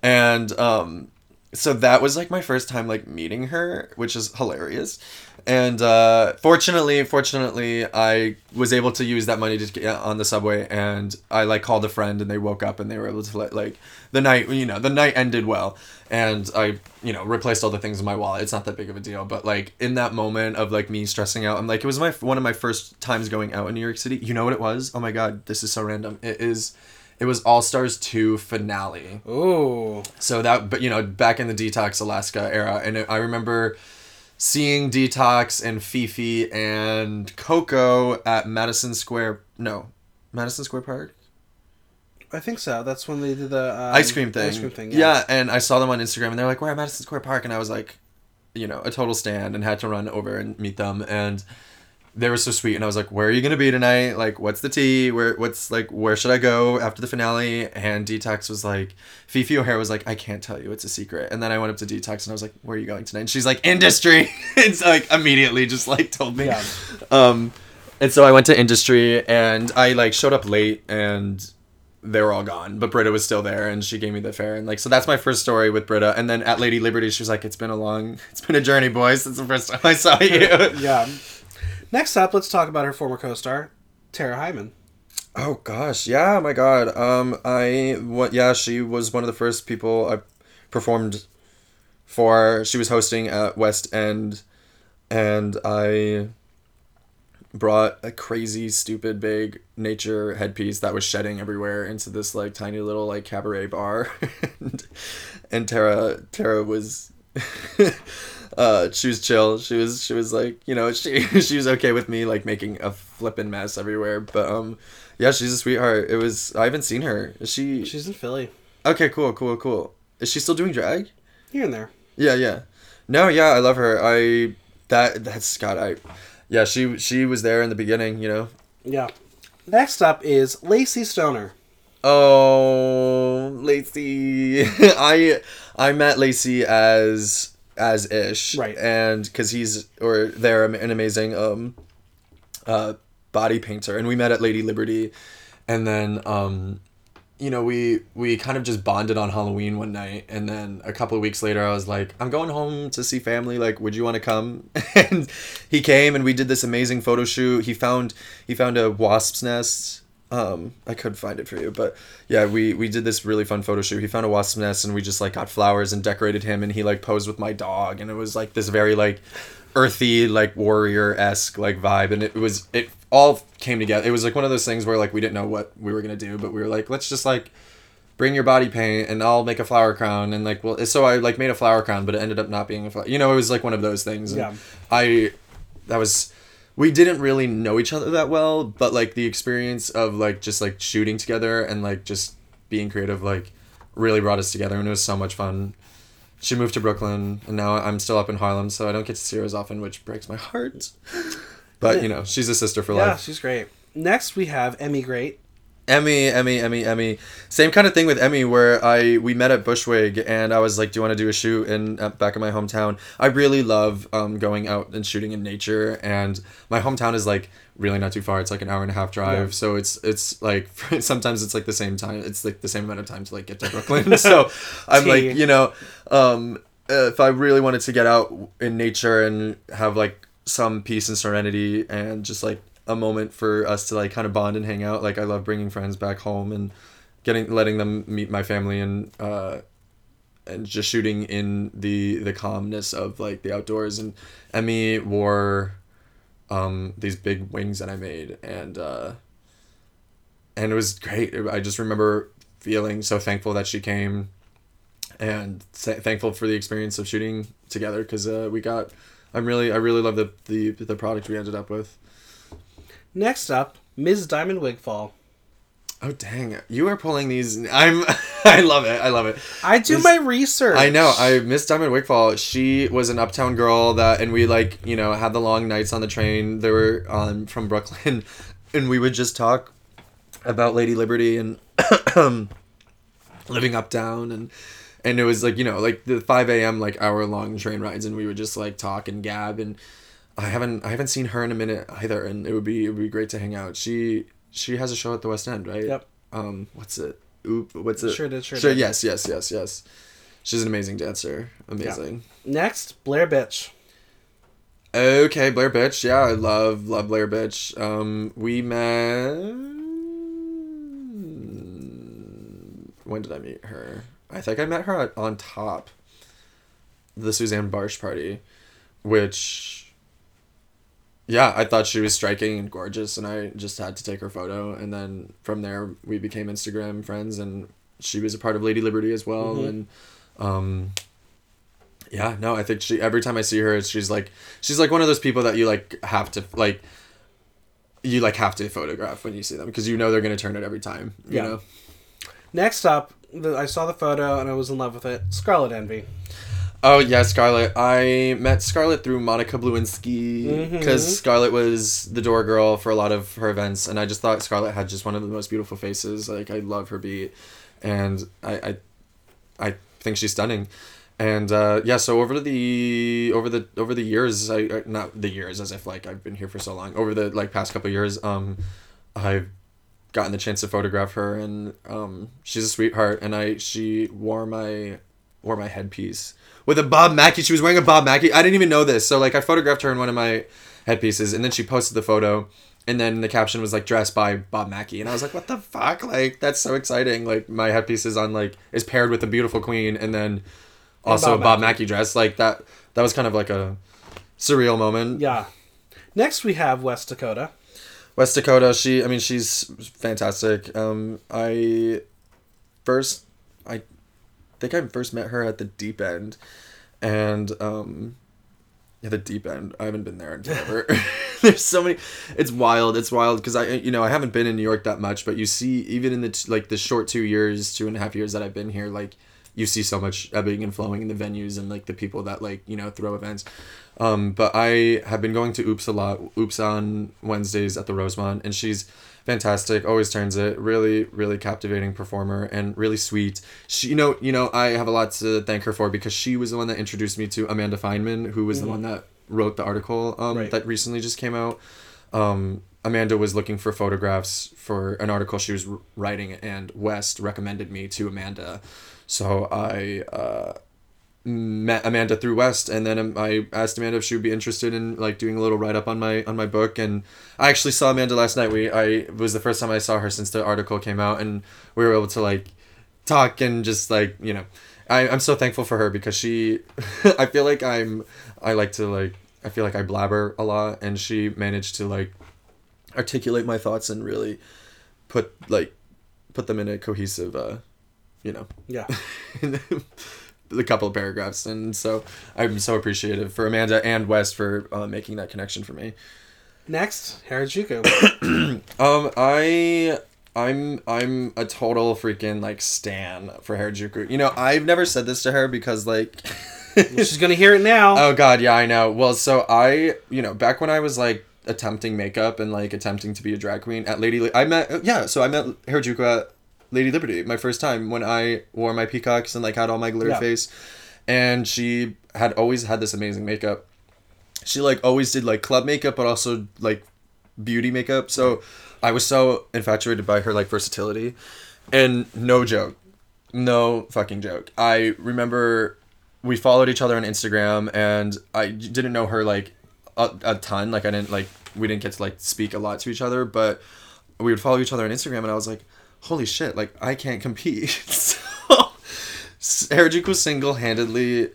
and um, so that was like my first time like meeting her, which is hilarious. And uh, fortunately, fortunately, I was able to use that money to get on the subway, and I like called a friend, and they woke up, and they were able to like, like the night, you know, the night ended well, and I, you know, replaced all the things in my wallet. It's not that big of a deal, but like in that moment of like me stressing out, I'm like, it was my one of my first times going out in New York City. You know what it was? Oh my god, this is so random. It is, it was All Stars two finale. Ooh. So that, but you know, back in the Detox Alaska era, and I remember seeing Detox and Phi Phi and Coco at Madison Square. No, Madison Square Park I think so. That's when they did the um, ice cream thing. Ice cream thing. Yeah. and I saw them on Instagram, and they're like, "We're at Madison Square Park," and I was like, you know, a total stand, and had to run over and meet them, and they were so sweet, and I was like, "Where are you gonna be tonight? Like, what's the tea? Where, what's like, where should I go after the finale?" And Detox was like, Phi Phi O'Hara was like, "I can't tell you, it's a secret." And then I went up to Detox, and I was like, "Where are you going tonight?" And she's like, "Industry." it's like immediately just like told me. Yeah. Um, and so I went to industry, and I like showed up late, and they were all gone, but Britta was still there, and she gave me the fare, and like so that's my first story with Britta. And then at Lady Liberty, she was like, "It's been a long, it's been a journey, boys. Since the first time I saw you." yeah. Next up, let's talk about her former co-star, Tara Hymen. Oh gosh, yeah, my god. Um, I what? Yeah, she was one of the first people I performed for. She was hosting at West End, and I brought a crazy, stupid, big nature headpiece that was shedding everywhere into this like tiny little like cabaret bar, and, and Tara Tara was. uh she was chill she was she was like you know she she was okay with me like making a flippin' mess everywhere but um yeah she's a sweetheart it was i haven't seen her is she She's in Philly. okay cool cool cool is she still doing drag Here and there. yeah yeah no yeah i love her i that that's god i yeah she she was there in the beginning you know Yeah. Next up is Lacey Stoner. Oh, Lacey. I I met Lacey as as Ish, Right. And because he's or they're an amazing um, uh, body painter, and we met at Lady Liberty, and then um, you know we we kind of just bonded on Halloween one night, and then a couple of weeks later, I was like, I'm going home to see family. Like, would you want to come? and he came, and we did this amazing photo shoot. He found he found a wasp's nest um i could find it for you but yeah we we did this really fun photo shoot he found a wasp nest and we just like got flowers and decorated him and he like posed with my dog and it was like this very like earthy like warrior-esque like vibe and it was it all came together it was like one of those things where like we didn't know what we were gonna do but we were like let's just like bring your body paint and I'll make a flower crown and like well so I like made a flower crown but it ended up not being a flower you know it was like one of those things Yeah. I that was we didn't really know each other that well but like the experience of like just like shooting together and like just being creative like really brought us together and it was so much fun she moved to brooklyn and now i'm still up in harlem so i don't get to see her as often which breaks my heart but you know she's a sister for Yeah, life Yeah, she's great. Next, we have Emi Grate. Emmy, Emmy, Emmy, Emmy. Same kind of thing with Emmy, where I we met at Bushwig, and I was like, "Do you want to do a shoot in uh, back in my hometown?" I really love um, going out and shooting in nature, and my hometown is like really not too far. It's like an hour and a half drive, Yeah. so it's it's like sometimes it's like the same time. It's like the same amount of time to like get to Brooklyn. so I'm like, you know, um, if I really wanted to get out in nature and have like some peace and serenity and just like a moment for us to like kind of bond and hang out. Like I love bringing friends back home and getting letting them meet my family and uh and just shooting in the the calmness of like the outdoors and Emmy wore um these big wings that I made and uh and it was great. I just remember feeling so thankful that she came and thankful for the experience of shooting together because uh, we got. I'm really I really love the, the the product we ended up with. Next up, Ms. Diamond Wigfall. Oh dang! You are pulling these. I'm. I love it. I love it. I do my research. I know. I Miss Diamond Wigfall. She was an uptown girl that, and we like you know had the long nights on the train. They were um, from Brooklyn, and we would just talk about Lady Liberty and living uptown and. And it was like you know like the five a.m. like hour long train rides, and we would just like talk and gab. And I haven't I haven't seen her in a minute either, and it would be it would be great to hang out. She she has a show at the West End, right? Yep. Um, what's it? Oop, what's it? Sure did, sure Sure. did. Yes, yes, yes, yes. She's an amazing dancer. Amazing. Next, Blair Bitch. Okay, Blair Bitch. Yeah, I love love Blair Bitch. Um, we met. When did I meet her? I think I met her at on top. The Susanne Bartsch party, which. Yeah, I thought she was striking and gorgeous, and I just had to take her photo. And then from there, we became Instagram friends, and she was a part of Lady Liberty as well. Mhm. And um, yeah, no, I think she every time I see her, she's like she's like one of those people that you like have to like you like have to photograph when you see them because you know they're gonna turn it every time. You Yeah. know. Next up, the, I saw the photo and I was in love with it. Scarlet Envy. Oh yeah, Scarlett. I met Scarlett through Monica Lewinsky because Mhm. Scarlett was the door girl for a lot of her events, and I just thought Scarlett had just one of the most beautiful faces. Like I love her beat, and I I, I think she's stunning. And uh, yeah, so over the over the over the years, I not the years as if like I've been here for so long. Over the like past couple years, um, I've gotten the chance to photograph her, and um, she's a sweetheart. And I she wore my wore my headpiece with a Bob Mackie. She was wearing a Bob Mackie. I didn't even know this. So like I photographed her in one of my headpieces, and then she posted the photo, and then the caption was like dressed by Bob Mackie, and I was like, what the fuck? Like that's so exciting. Like my headpiece is on like is paired with a beautiful queen, and then also Bob a Bob Mackie. Mackie dress. Like that. That was kind of like a surreal moment. Yeah. Next, we have West Dakota. West Dakota, she I mean she's fantastic. Um I first I think I first met her at the deep end and um yeah, the deep end. I haven't been there in forever. There's so many. It's wild. It's wild because I, you know, I haven't been in New York that much, but you see, even in the t- like the short two years, two and a half years that I've been here, like you see so much ebbing and flowing in the venues and like the people that like you know throw events. Um, but I have been going to Oops a lot. Oops on Wednesdays at the Rosemont, and she's fantastic. Always turns it. Really, really captivating performer and really sweet. She, you know, you know, I have a lot to thank her for because she was the one that introduced me to Amanda Feynman, who was the one that wrote the article um, Right. that recently just came out. Um, Amanda was looking for photographs for an article she was writing, and West recommended me to Amanda. So I uh, met Amanda through West, and then um, I asked Amanda if she would be interested in like doing a little write up on my on my book. And I actually saw Amanda last night. We I it was the first time I saw her since the article came out, and we were able to like talk and just like you know, I I'm so thankful for her because she, I feel like I'm I like to like I feel like I blabber a lot, and she managed to like articulate my thoughts and really put like put them in a cohesive uh you know Yeah. the couple of paragraphs and so i'm so appreciative for amanda and wes for uh, making that connection for me Next, Harajuku. um i i'm i'm a total freaking like stan for harajuku you know i've never said this to her because like She's gonna hear it now. Oh god, yeah, I know. Well, so I, you know, back when I was like attempting makeup and like attempting to be a drag queen at Lady, I met yeah, so I met Harajuku at Lady Liberty my first time when I wore my peacocks and like had all my glitter Yeah. face, and she had always had this amazing makeup. She like always did like club makeup, but also like beauty makeup. So I was so infatuated by her like versatility, and no joke, no fucking joke. I remember we followed each other on Instagram, and I didn't know her like a, a ton. Like I didn't like we didn't get to like speak a lot to each other, but we would follow each other on Instagram, and I was like, holy shit, like I can't compete. so Harajuku single handedly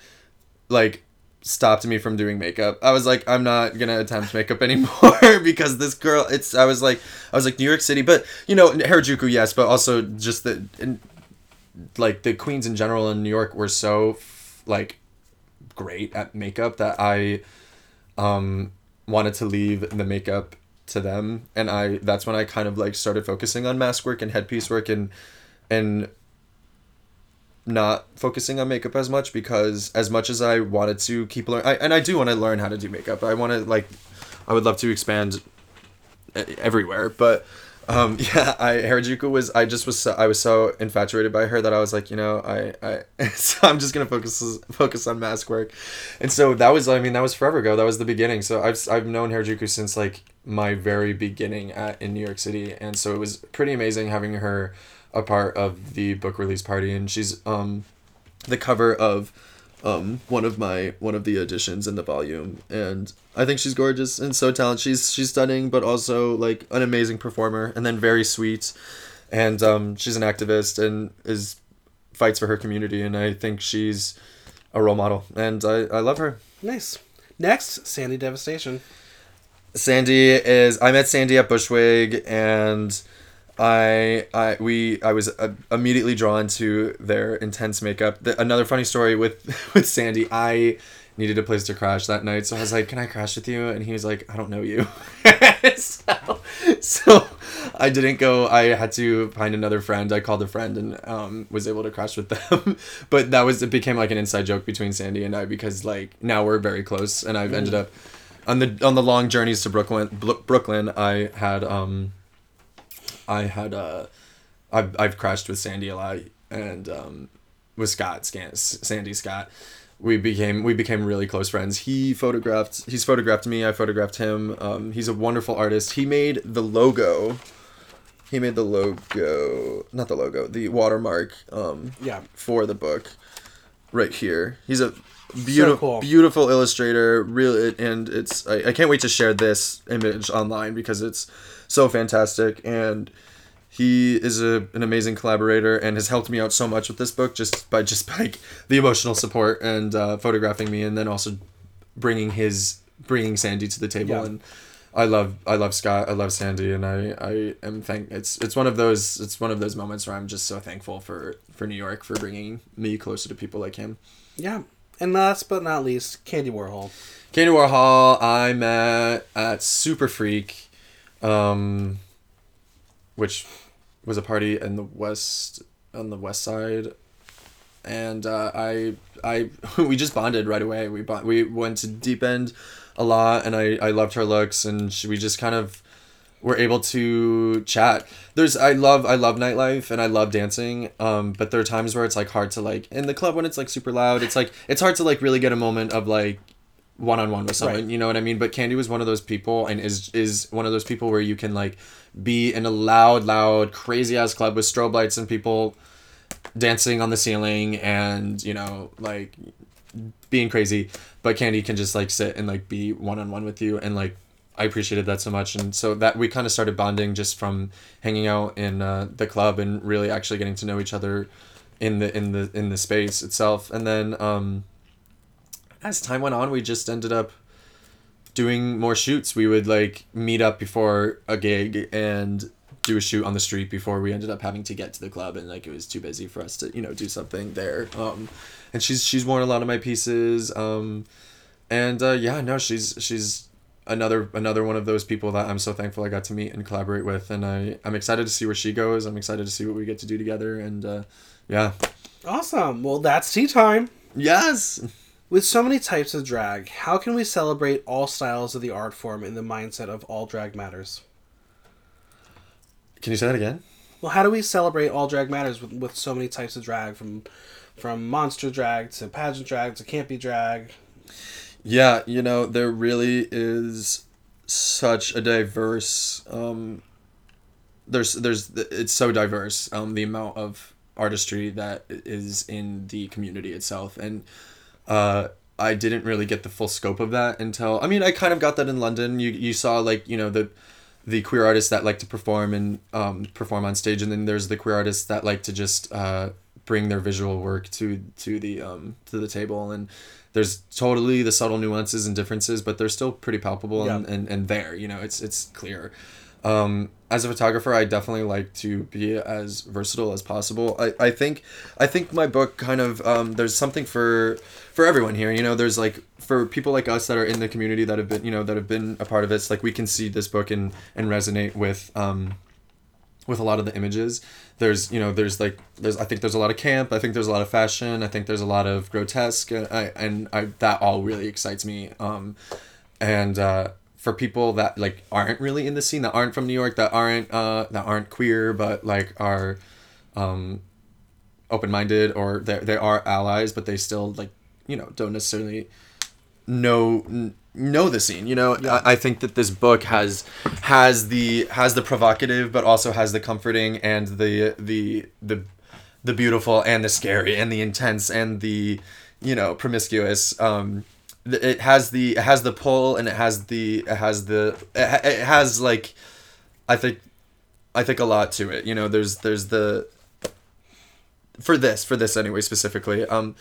like stopped me from doing makeup. I was like, I'm not gonna attempt makeup anymore because this girl. It's. I was like, I was like New York City, but you know Harajuku, yes, but also just the. In, like the queens in general in New York were so like great at makeup that I um wanted to leave the makeup to them and I that's when I kind of like started focusing on mask work and headpiece work and and not focusing on makeup as much because as much as I wanted to keep learn I, and I do want to learn how to do makeup. I want to like I would love to expand everywhere, but um yeah, I Harajuku was I just was so, I was so infatuated by her that I was like, you know, I I so I'm just to focus focus on mask work. And so that was I mean, that was forever ago. That was the beginning. So I've I've known Harajuku since like my very beginning at in New York City and so it was pretty amazing having her a part of the book release party and she's um the cover of um one of my one of the editions in the volume and I think she's gorgeous and so talented she's she's stunning but also like an amazing performer and then very sweet and um she's an activist and is fights for her community and I think she's a role model and I, I love her Nice. Next, Sandy Devastation. Sandy is I met Sandy at Bushwig and I I we I was uh, immediately drawn to their intense makeup. The, another funny story with with Sandy, I needed a place to crash that night, so I was like, "Can I crash with you?" And he was like, "I don't know you." so, so I didn't go. I had to find another friend. I called a friend and um, was able to crash with them. but that was it became like an inside joke between Sandy and I because like now we're very close, and I've ended up on the on the long journeys to Brooklyn. Brooklyn, I had um, I had uh, I've I've crashed with Sandy a lot and um, with Scott Scan- Sandy Scott. We became we became really close friends. He photographed he's photographed me. I photographed him. Um, he's a wonderful artist. He made the logo. He made the logo, not the logo, the watermark. Um, Yeah. for the book right here. He's a beautiful cool. beautiful illustrator, really and it's I, I can't wait to share this image online because it's so fantastic and he is a, an amazing collaborator and has helped me out so much with this book just by just like the emotional support and uh, photographing me and then also bringing his bringing Sandy to the table Yeah. and I love I love Scott I love Sandy and I I am thank it's it's one of those it's one of those moments where I'm just so thankful for for New York for bringing me closer to people like him. Yeah. And last but not least, Candy Warhol. Candy Warhol I met at Super Freak, um, which was a party in the west on the west side, and uh, I I we just bonded right away. We bond, we went to Deep End a lot, and I I loved her looks, and she, we just kind of were able to chat. There's I love I love nightlife and I love dancing. Um, but there are times where it's like hard to like in the club when it's like super loud. It's like it's hard to like really get a moment of like one on one with someone. Right. You know what I mean? But Candy was one of those people and is is one of those people where you can like be in a loud, loud, crazy ass club with strobe lights and people dancing on the ceiling and you know like being crazy but candy can just like sit and like be one-on-one with you and like i appreciated that so much. And so that we kind of started bonding just from hanging out in uh, the club and really actually getting to know each other in the in the in the space itself. And then um as time went on we just ended up doing more shoots. We would like meet up before a gig and do a shoot on the street before we ended up having to get to the club and like it was too busy for us to you know do something there. Um and she's she's worn a lot of my pieces. Um and uh yeah no she's she's another another one of those people that i'm so thankful i got to meet and collaborate with and i i'm excited to see where she goes i'm excited to see what we get to do together and uh yeah Awesome. Well, that's tea time. yes With so many types of drag, how can we celebrate all styles of the art form in the mindset of all drag matters? can you say that again Well, how do we celebrate all drag matters with, with so many types of drag from from monster drag to pageant drag to campy drag? Yeah, you know, there really is such a diverse um there's there's it's so diverse um the amount of artistry that is in the community itself. And uh I didn't really get the full scope of that until I mean I kind of got that in London. You you saw like you know the the queer artists that like to perform and um, perform on stage. And then there's the queer artists that like to just uh, bring their visual work to to the um, to the table. And there's totally the subtle nuances and differences but they're still pretty palpable and, and, and there you know it's it's clear Um, as a photographer, I definitely like to be as versatile as possible. I, I think I think my book kind of um, there's something for for everyone here. You know, there's like for people like us that are in the community that have been you know that have been a part of it. It's like we can see this book and and resonate with um, with a lot of the images. There's you know there's like there's I think there's a lot of camp. I think there's a lot of fashion. I think there's a lot of grotesque. And I and I that all really excites me. Um, and uh, for people that like aren't really in the scene, that aren't from New York, that aren't uh, that aren't queer, but like are um, open minded or they they are allies, but they still like you know don't necessarily know know the scene you know? I, I think that this book has has the has the provocative but also has the comforting and the the the the beautiful and the scary and the intense and the you know promiscuous. Um it has the it has the pull and it has the it has the it, ha- it has like i think i think a lot to it you know? There's there's the for this for this anyway specifically. Um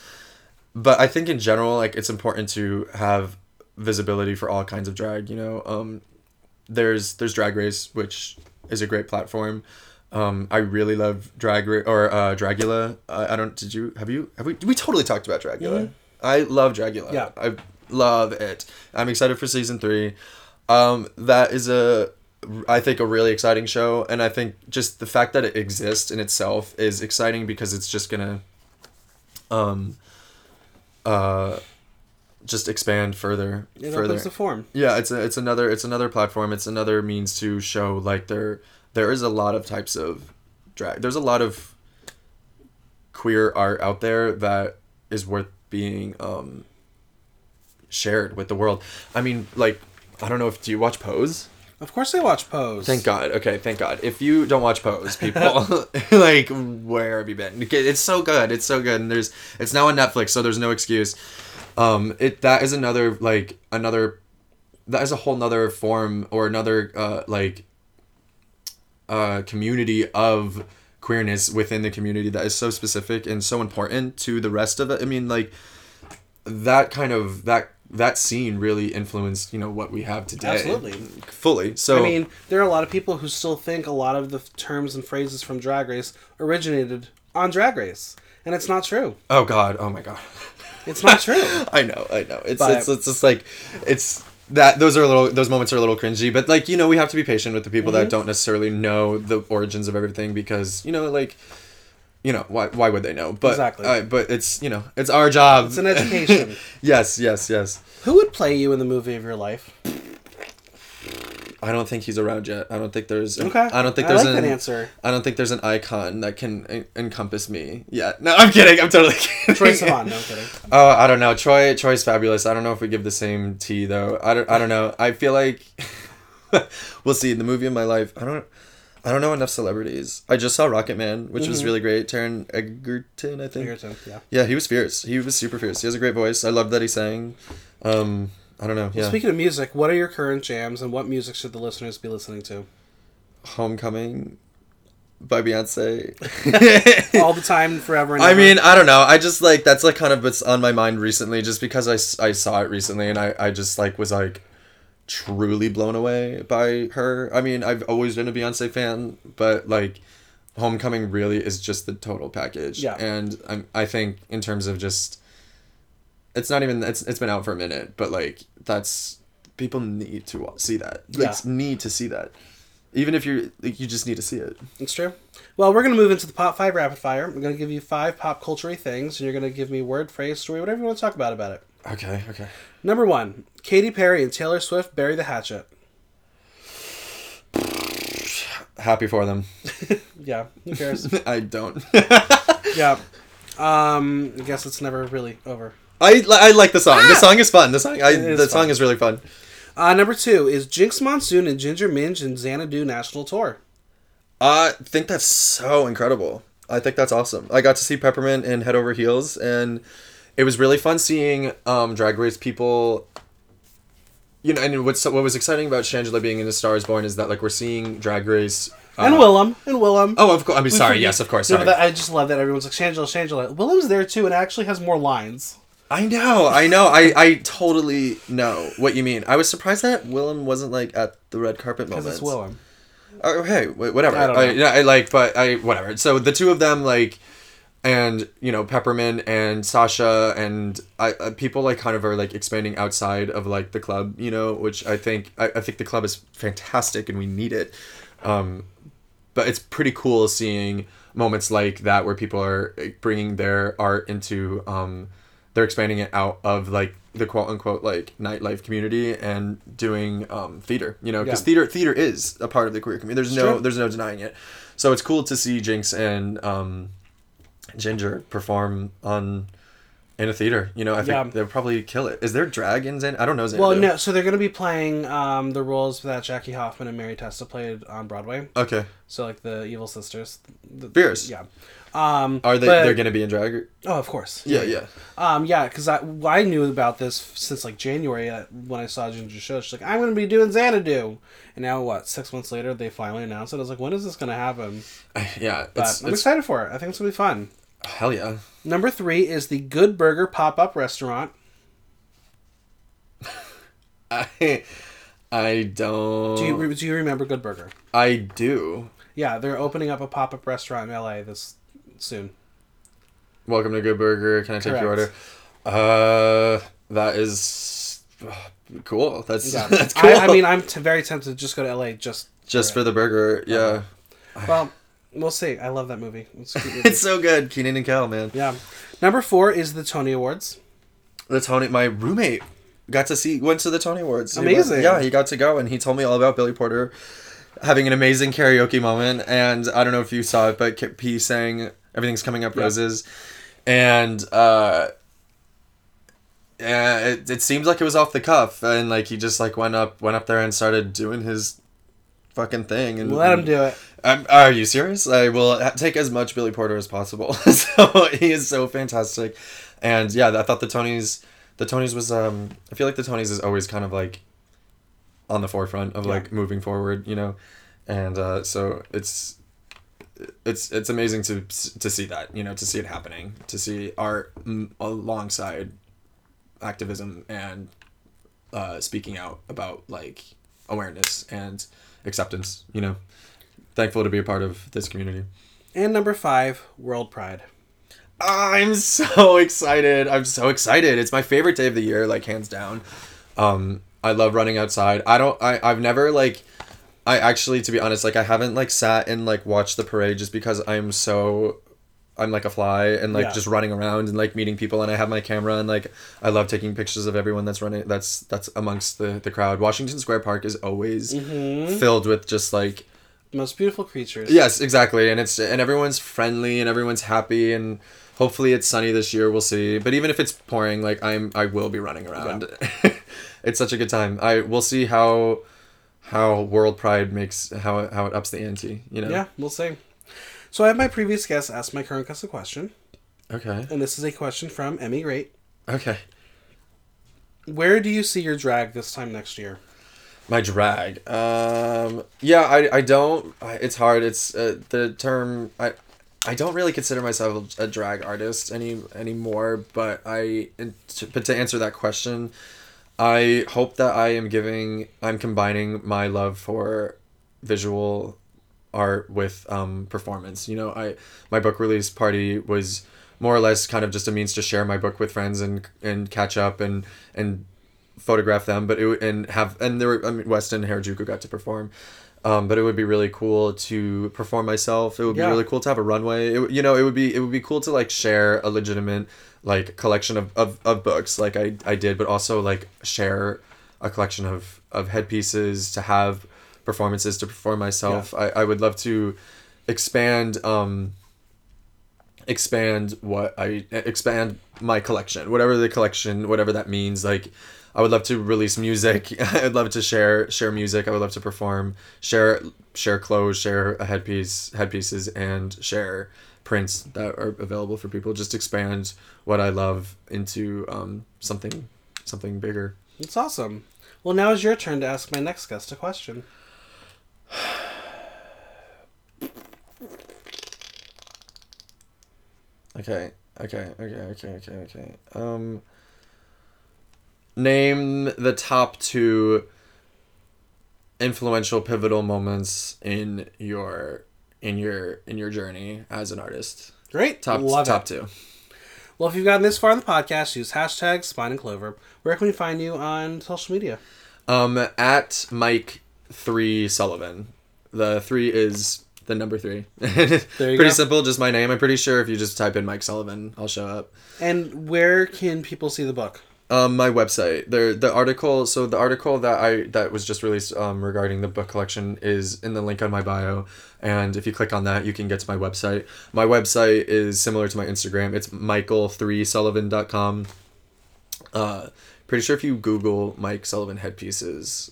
but I think in general, like it's important to have visibility for all kinds of drag. You know, um, there's there's Drag Race, which is a great platform. Um, I really love Drag Ra- or uh, Dragula. I, I don't. Did you have you have we we totally talked about Dragula? I love Dragula. Yeah. I love it. I'm excited for season three. Um, that is a I think a really exciting show, and I think just the fact that it exists in itself is exciting because it's just gonna, um, uh, just expand further. It further. opens the form. Yeah, it's a, it's another it's another platform. It's another means to show like there there is a lot of types of drag. There's a lot of queer art out there that is worth being um shared with the world. I mean, like I don't know if do you watch Pose? Of course, I watch Pose. Thank God. Okay, thank God. If you don't watch Pose, people, like, where have you been? It's so good. It's so good, and there's it's now on Netflix, so there's no excuse. Um, it that is another like another that is a whole nother form or another uh like uh community of queerness within the community that is so specific and so important to the rest of it. I mean, like that kind of that that scene really influenced you know what we have today Absolutely. fully so I mean, there are a lot of people who still think a lot of the terms and phrases from Drag Race originated on Drag Race, and it's not true. Oh God! Oh my God! It's not true. I know, I know. It's But- it's it's just like it's that those are a little those moments are a little cringy, but like you know we have to be patient with the people Mm-hmm. that don't necessarily know the origins of everything because you know like you know why why would they know? But Exactly. uh, but it's you know it's our job. It's an education. yes, yes, yes. who would play you in the movie of your life? I don't think he's around yet. I don't think there's. Okay. I don't think I like an answer. I don't think there's an icon that can en- encompass me yet. No, I'm kidding. I'm totally kidding. Troye Sivan. No I'm kidding. Oh, I don't know. Troye Troye's fabulous. I don't know if we give the same tea though. I don't I don't know. I feel like we'll see. in The movie of my life. I don't I don't know enough celebrities. I just saw Rocketman, which was really great. Taron Egerton, I think. Egerton, yeah. Yeah, he was fierce. He was super fierce. He has a great voice. I love that he sang. Um, I don't know. Yeah. Speaking of music, what are your current jams, and what music should the listeners be listening to? Homecoming by Beyonce. All the time, forever. And I ever? mean, I don't know. I just like that's like kind of what's on my mind recently, just because I, I saw it recently and I, I just like was like truly blown away by her. I mean, I've always been a Beyonce fan, but like Homecoming really is just the total package. Yeah. And I'm I think in terms of just it's not even it's it's been out for a minute, but like that's people need to see that. Like Yeah. need to see that. Even if you're like, you just need to see it. It's true. Well, we're going to move into the pop five rapid fire. I'm going to give you five pop culture things, and you're going to give me word, phrase, story, whatever you want to talk about about it. Okay, okay. Number one, Katy Perry and Taylor Swift bury the hatchet. Happy for them. Yeah, who cares? I don't. yeah. Um, I guess it's never really over. I, I like the song. The song is fun. The song I, the fun. song is really fun. Uh, number two is Jinkx Monsoon and Ginger Minj and Xanadu National Tour. I think that's so incredible. I think that's awesome. I got to see Peppermint in Head Over Heels, and it was really fun seeing um, Drag Race people. You know, and what's what was exciting about Shangela being in The Star Is Born is that like we're seeing Drag Race uh, and Willam. And Willam. Oh, of course. I mean, sorry. Yes, of course. No, Sorry. but that, I just love that everyone's like, Shangela, Shangela. Willam's there too and actually has more lines. I know. I know. I I totally know what you mean. I was surprised that Willam wasn't like at the red carpet moment. Because it's Willam. Uh, hey, whatever. I I don't know. yeah, I like, but I whatever. So the two of them, like, and you know, Peppermint and Sasha and I, uh, people like kind of are like expanding outside of like the club, you know, which I think I, I think the club is fantastic and we need it. Um, but it's pretty cool seeing moments like that where people are eh, bringing their art into um, they're expanding it out of like the quote unquote like nightlife community and doing um, theater you know because Yeah. theater theater is a part of the queer community there's no there's no denying it so it's cool to see Jinkx and um, ginger perform on in a theater you know i think Yeah. they'll probably kill it is there dragons in i don't know Xanadu. Well, no. So they're going to be playing um, the roles that Jackie Hoffman and Mary Testa played on Broadway. okay So like the evil sisters. The, Fierce. Yeah. Um, are they but- they're gonna be in drag Oh, of course. yeah yeah Um, yeah, because I I knew about this since like January uh, when I saw Ginger show. She's like, I'm going to be doing Xanadu, and now what? Six months later, they finally announced it. I was like, when is this going to happen? yeah But it's, I'm it's excited for it. I think it's going to be fun. hell yeah Number three is the Good Burger pop up restaurant. I I don't. Do you re- do you remember Good Burger? I do. Yeah, they're opening up a pop up restaurant in LA this soon. Welcome to Good Burger. Can I take your order? Uh, that is uh, cool. That's Yeah, that's cool. I, I mean, I'm t- very tempted to just go to LA just just for the burger. Yeah, well, we'll see. I love that movie. It's movie. it's so good. Kenan and Kel, man. yeah. Number four is the Tony Awards. The Tony, my roommate, got to see went to the Tony Awards. He Amazing. went- yeah, he got to go, and he told me all about Billy Porter having an amazing karaoke moment. And I don't know if you saw it, but P sang "Everything's Coming Up Yeah. Roses," and uh, yeah, it, it seemed like it was off the cuff, and like he just like went up went up there and started doing his fucking thing. And Let him do it. um, are you serious? I will ha- take as much Billy Porter as possible. so he is so fantastic, and yeah, I thought the Tonys, the Tonys was um, I feel like the Tonys is always kind of like on the forefront of Yeah. like moving forward, you know, and uh, so it's it's it's amazing to to see that you know to see it happening to see art alongside activism and uh, speaking out about like awareness and acceptance you know. Thankful to be a part of this community. And number five, World Pride. i'm so excited. I'm so excited. It's my favorite day of the year like hands down. Um i love running outside. I don't i i've never like i actually to be honest like i haven't like sat and like watched the parade just because i'm so i'm like a fly and like Yeah. just running around and like meeting people and i have my camera and like i love taking pictures of everyone that's running that's that's amongst the the crowd washington square park is always mm-hmm. filled with just like Most beautiful creatures. Yes, exactly, and it's and everyone's friendly and everyone's happy and hopefully it's sunny this year. We'll see. But even if it's pouring, like I'm, I will be running around. it's such a good time. I we'll see how how World Pride makes how it- how it ups the ante. You know. Yeah, we'll see. So I have my previous guest ask my current guest a question, Okay. and this is a question from Emi Grate. Okay. Where do you see your drag this time next year? My drag. Um. Yeah. I. I don't. I, it's hard. It's uh, the term. I. I don't really consider myself a drag artist any anymore. But I. and to- But to answer that question, I hope that I am giving. I'm combining my love for visual art with um performance. You know, I my book release party was more or less kind of just a means to share my book with friends and and catch up and and photograph them but it and have and there were I mean Weston Harajuku got to perform um, but it would be really cool to perform myself it would Yeah. be really cool to have a runway it, you know it would be it would be cool to like share a legitimate like collection of, of, of books like I, I did but also like share a collection of, of headpieces to have performances to perform myself I, I would love to expand um expand what I expand my collection, whatever the collection, whatever that means. Like, I would love to release music. I'd love to share share music. I would love to perform, share share clothes, share a headpiece, headpieces, and share prints that are available for people. Just expand what I love into um, something something bigger. It's awesome. Well, now is your turn to ask my next guest a question. Okay. Okay. Okay. Okay. Okay. Okay. Um. Name the top two influential pivotal moments in your in your in your journey as an artist. Great. Top Love top it. two. Well, if you've gotten this far in the podcast, use hashtag Spine and Clover. Where can we find you on social media? Um, at Mike three Sullivan. The three is the number three. you Pretty go. simple, just my name. I'm pretty sure if you just type in Mike Sullivan, I'll show up. And where can people see the book? Um, my website. The the article. So the article that I that was just released um, regarding the book collection is in the link on my bio, and if you click on that, you can get to my website. My website is similar to my Instagram. It's michael3sullivan.com. Uh, pretty sure if you Google Mike Sullivan headpieces,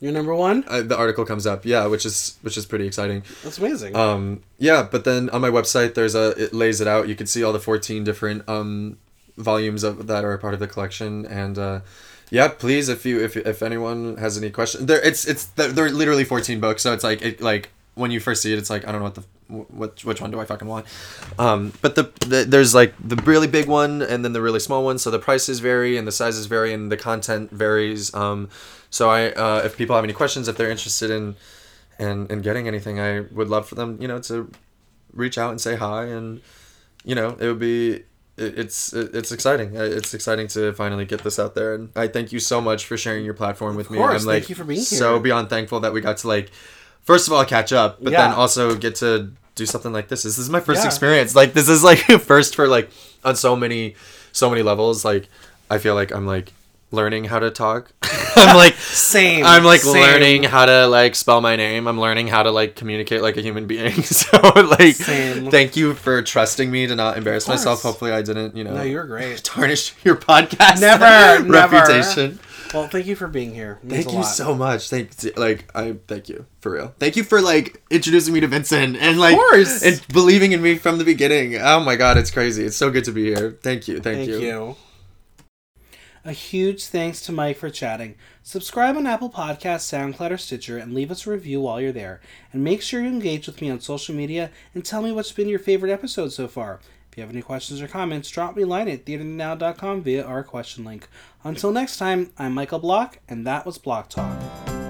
Your number one? uh, the article comes up. Yeah, which is which is pretty exciting. That's amazing. Um, yeah, but then on my website, there's a it lays it out. You can see all the fourteen different um volumes of that are part of the collection, and uh, yeah, please, if you if if anyone has any questions, there it's it's they're, literally fourteen books, so it's like it like when you first see it, it's like I don't know what the which which one do I fucking want, um, but the, the there's like the really big one and then the really small one, so the prices vary and the sizes vary and the content varies. Um, so I uh, if people have any questions, if they're interested in and and getting anything i would love for them you know to reach out and say hi and you know it would be it's it's exciting. Uh, it's exciting to finally get this out there and i thank you so much for sharing your platform with me. course, i'm like thank you for being here. so beyond thankful that we got to like first of all catch up but then also get to do something like this. This is my first Yeah. experience. Like this is like first for like on so many so many levels. Like i feel like i'm like learning how to talk i'm like Same. I'm like Same. learning how to like spell my name. I'm learning how to like communicate like a human being. So like Same. thank you for trusting me to not embarrass myself. Hopefully I didn't, you know. No, you're great. tarnish your podcast Never, never. reputation. Well, thank you for being here. Thank you lot. so much. Thank like I thank you for real. Thank you for like introducing me to Vincent and like course. and believing in me from the beginning. Oh my god, it's crazy. It's so good to be here. Thank you. Thank, Thank you. you. A huge thanks to Mike for chatting. Subscribe on Apple Podcasts, SoundCloud, or Stitcher, and leave us a review while you're there. And make sure you engage with me on social media and tell me what's been your favorite episode so far. If you have any questions or comments, drop me a line at theaternow.com via our question link. Until next time, I'm Michael Block, and that was Block Talk.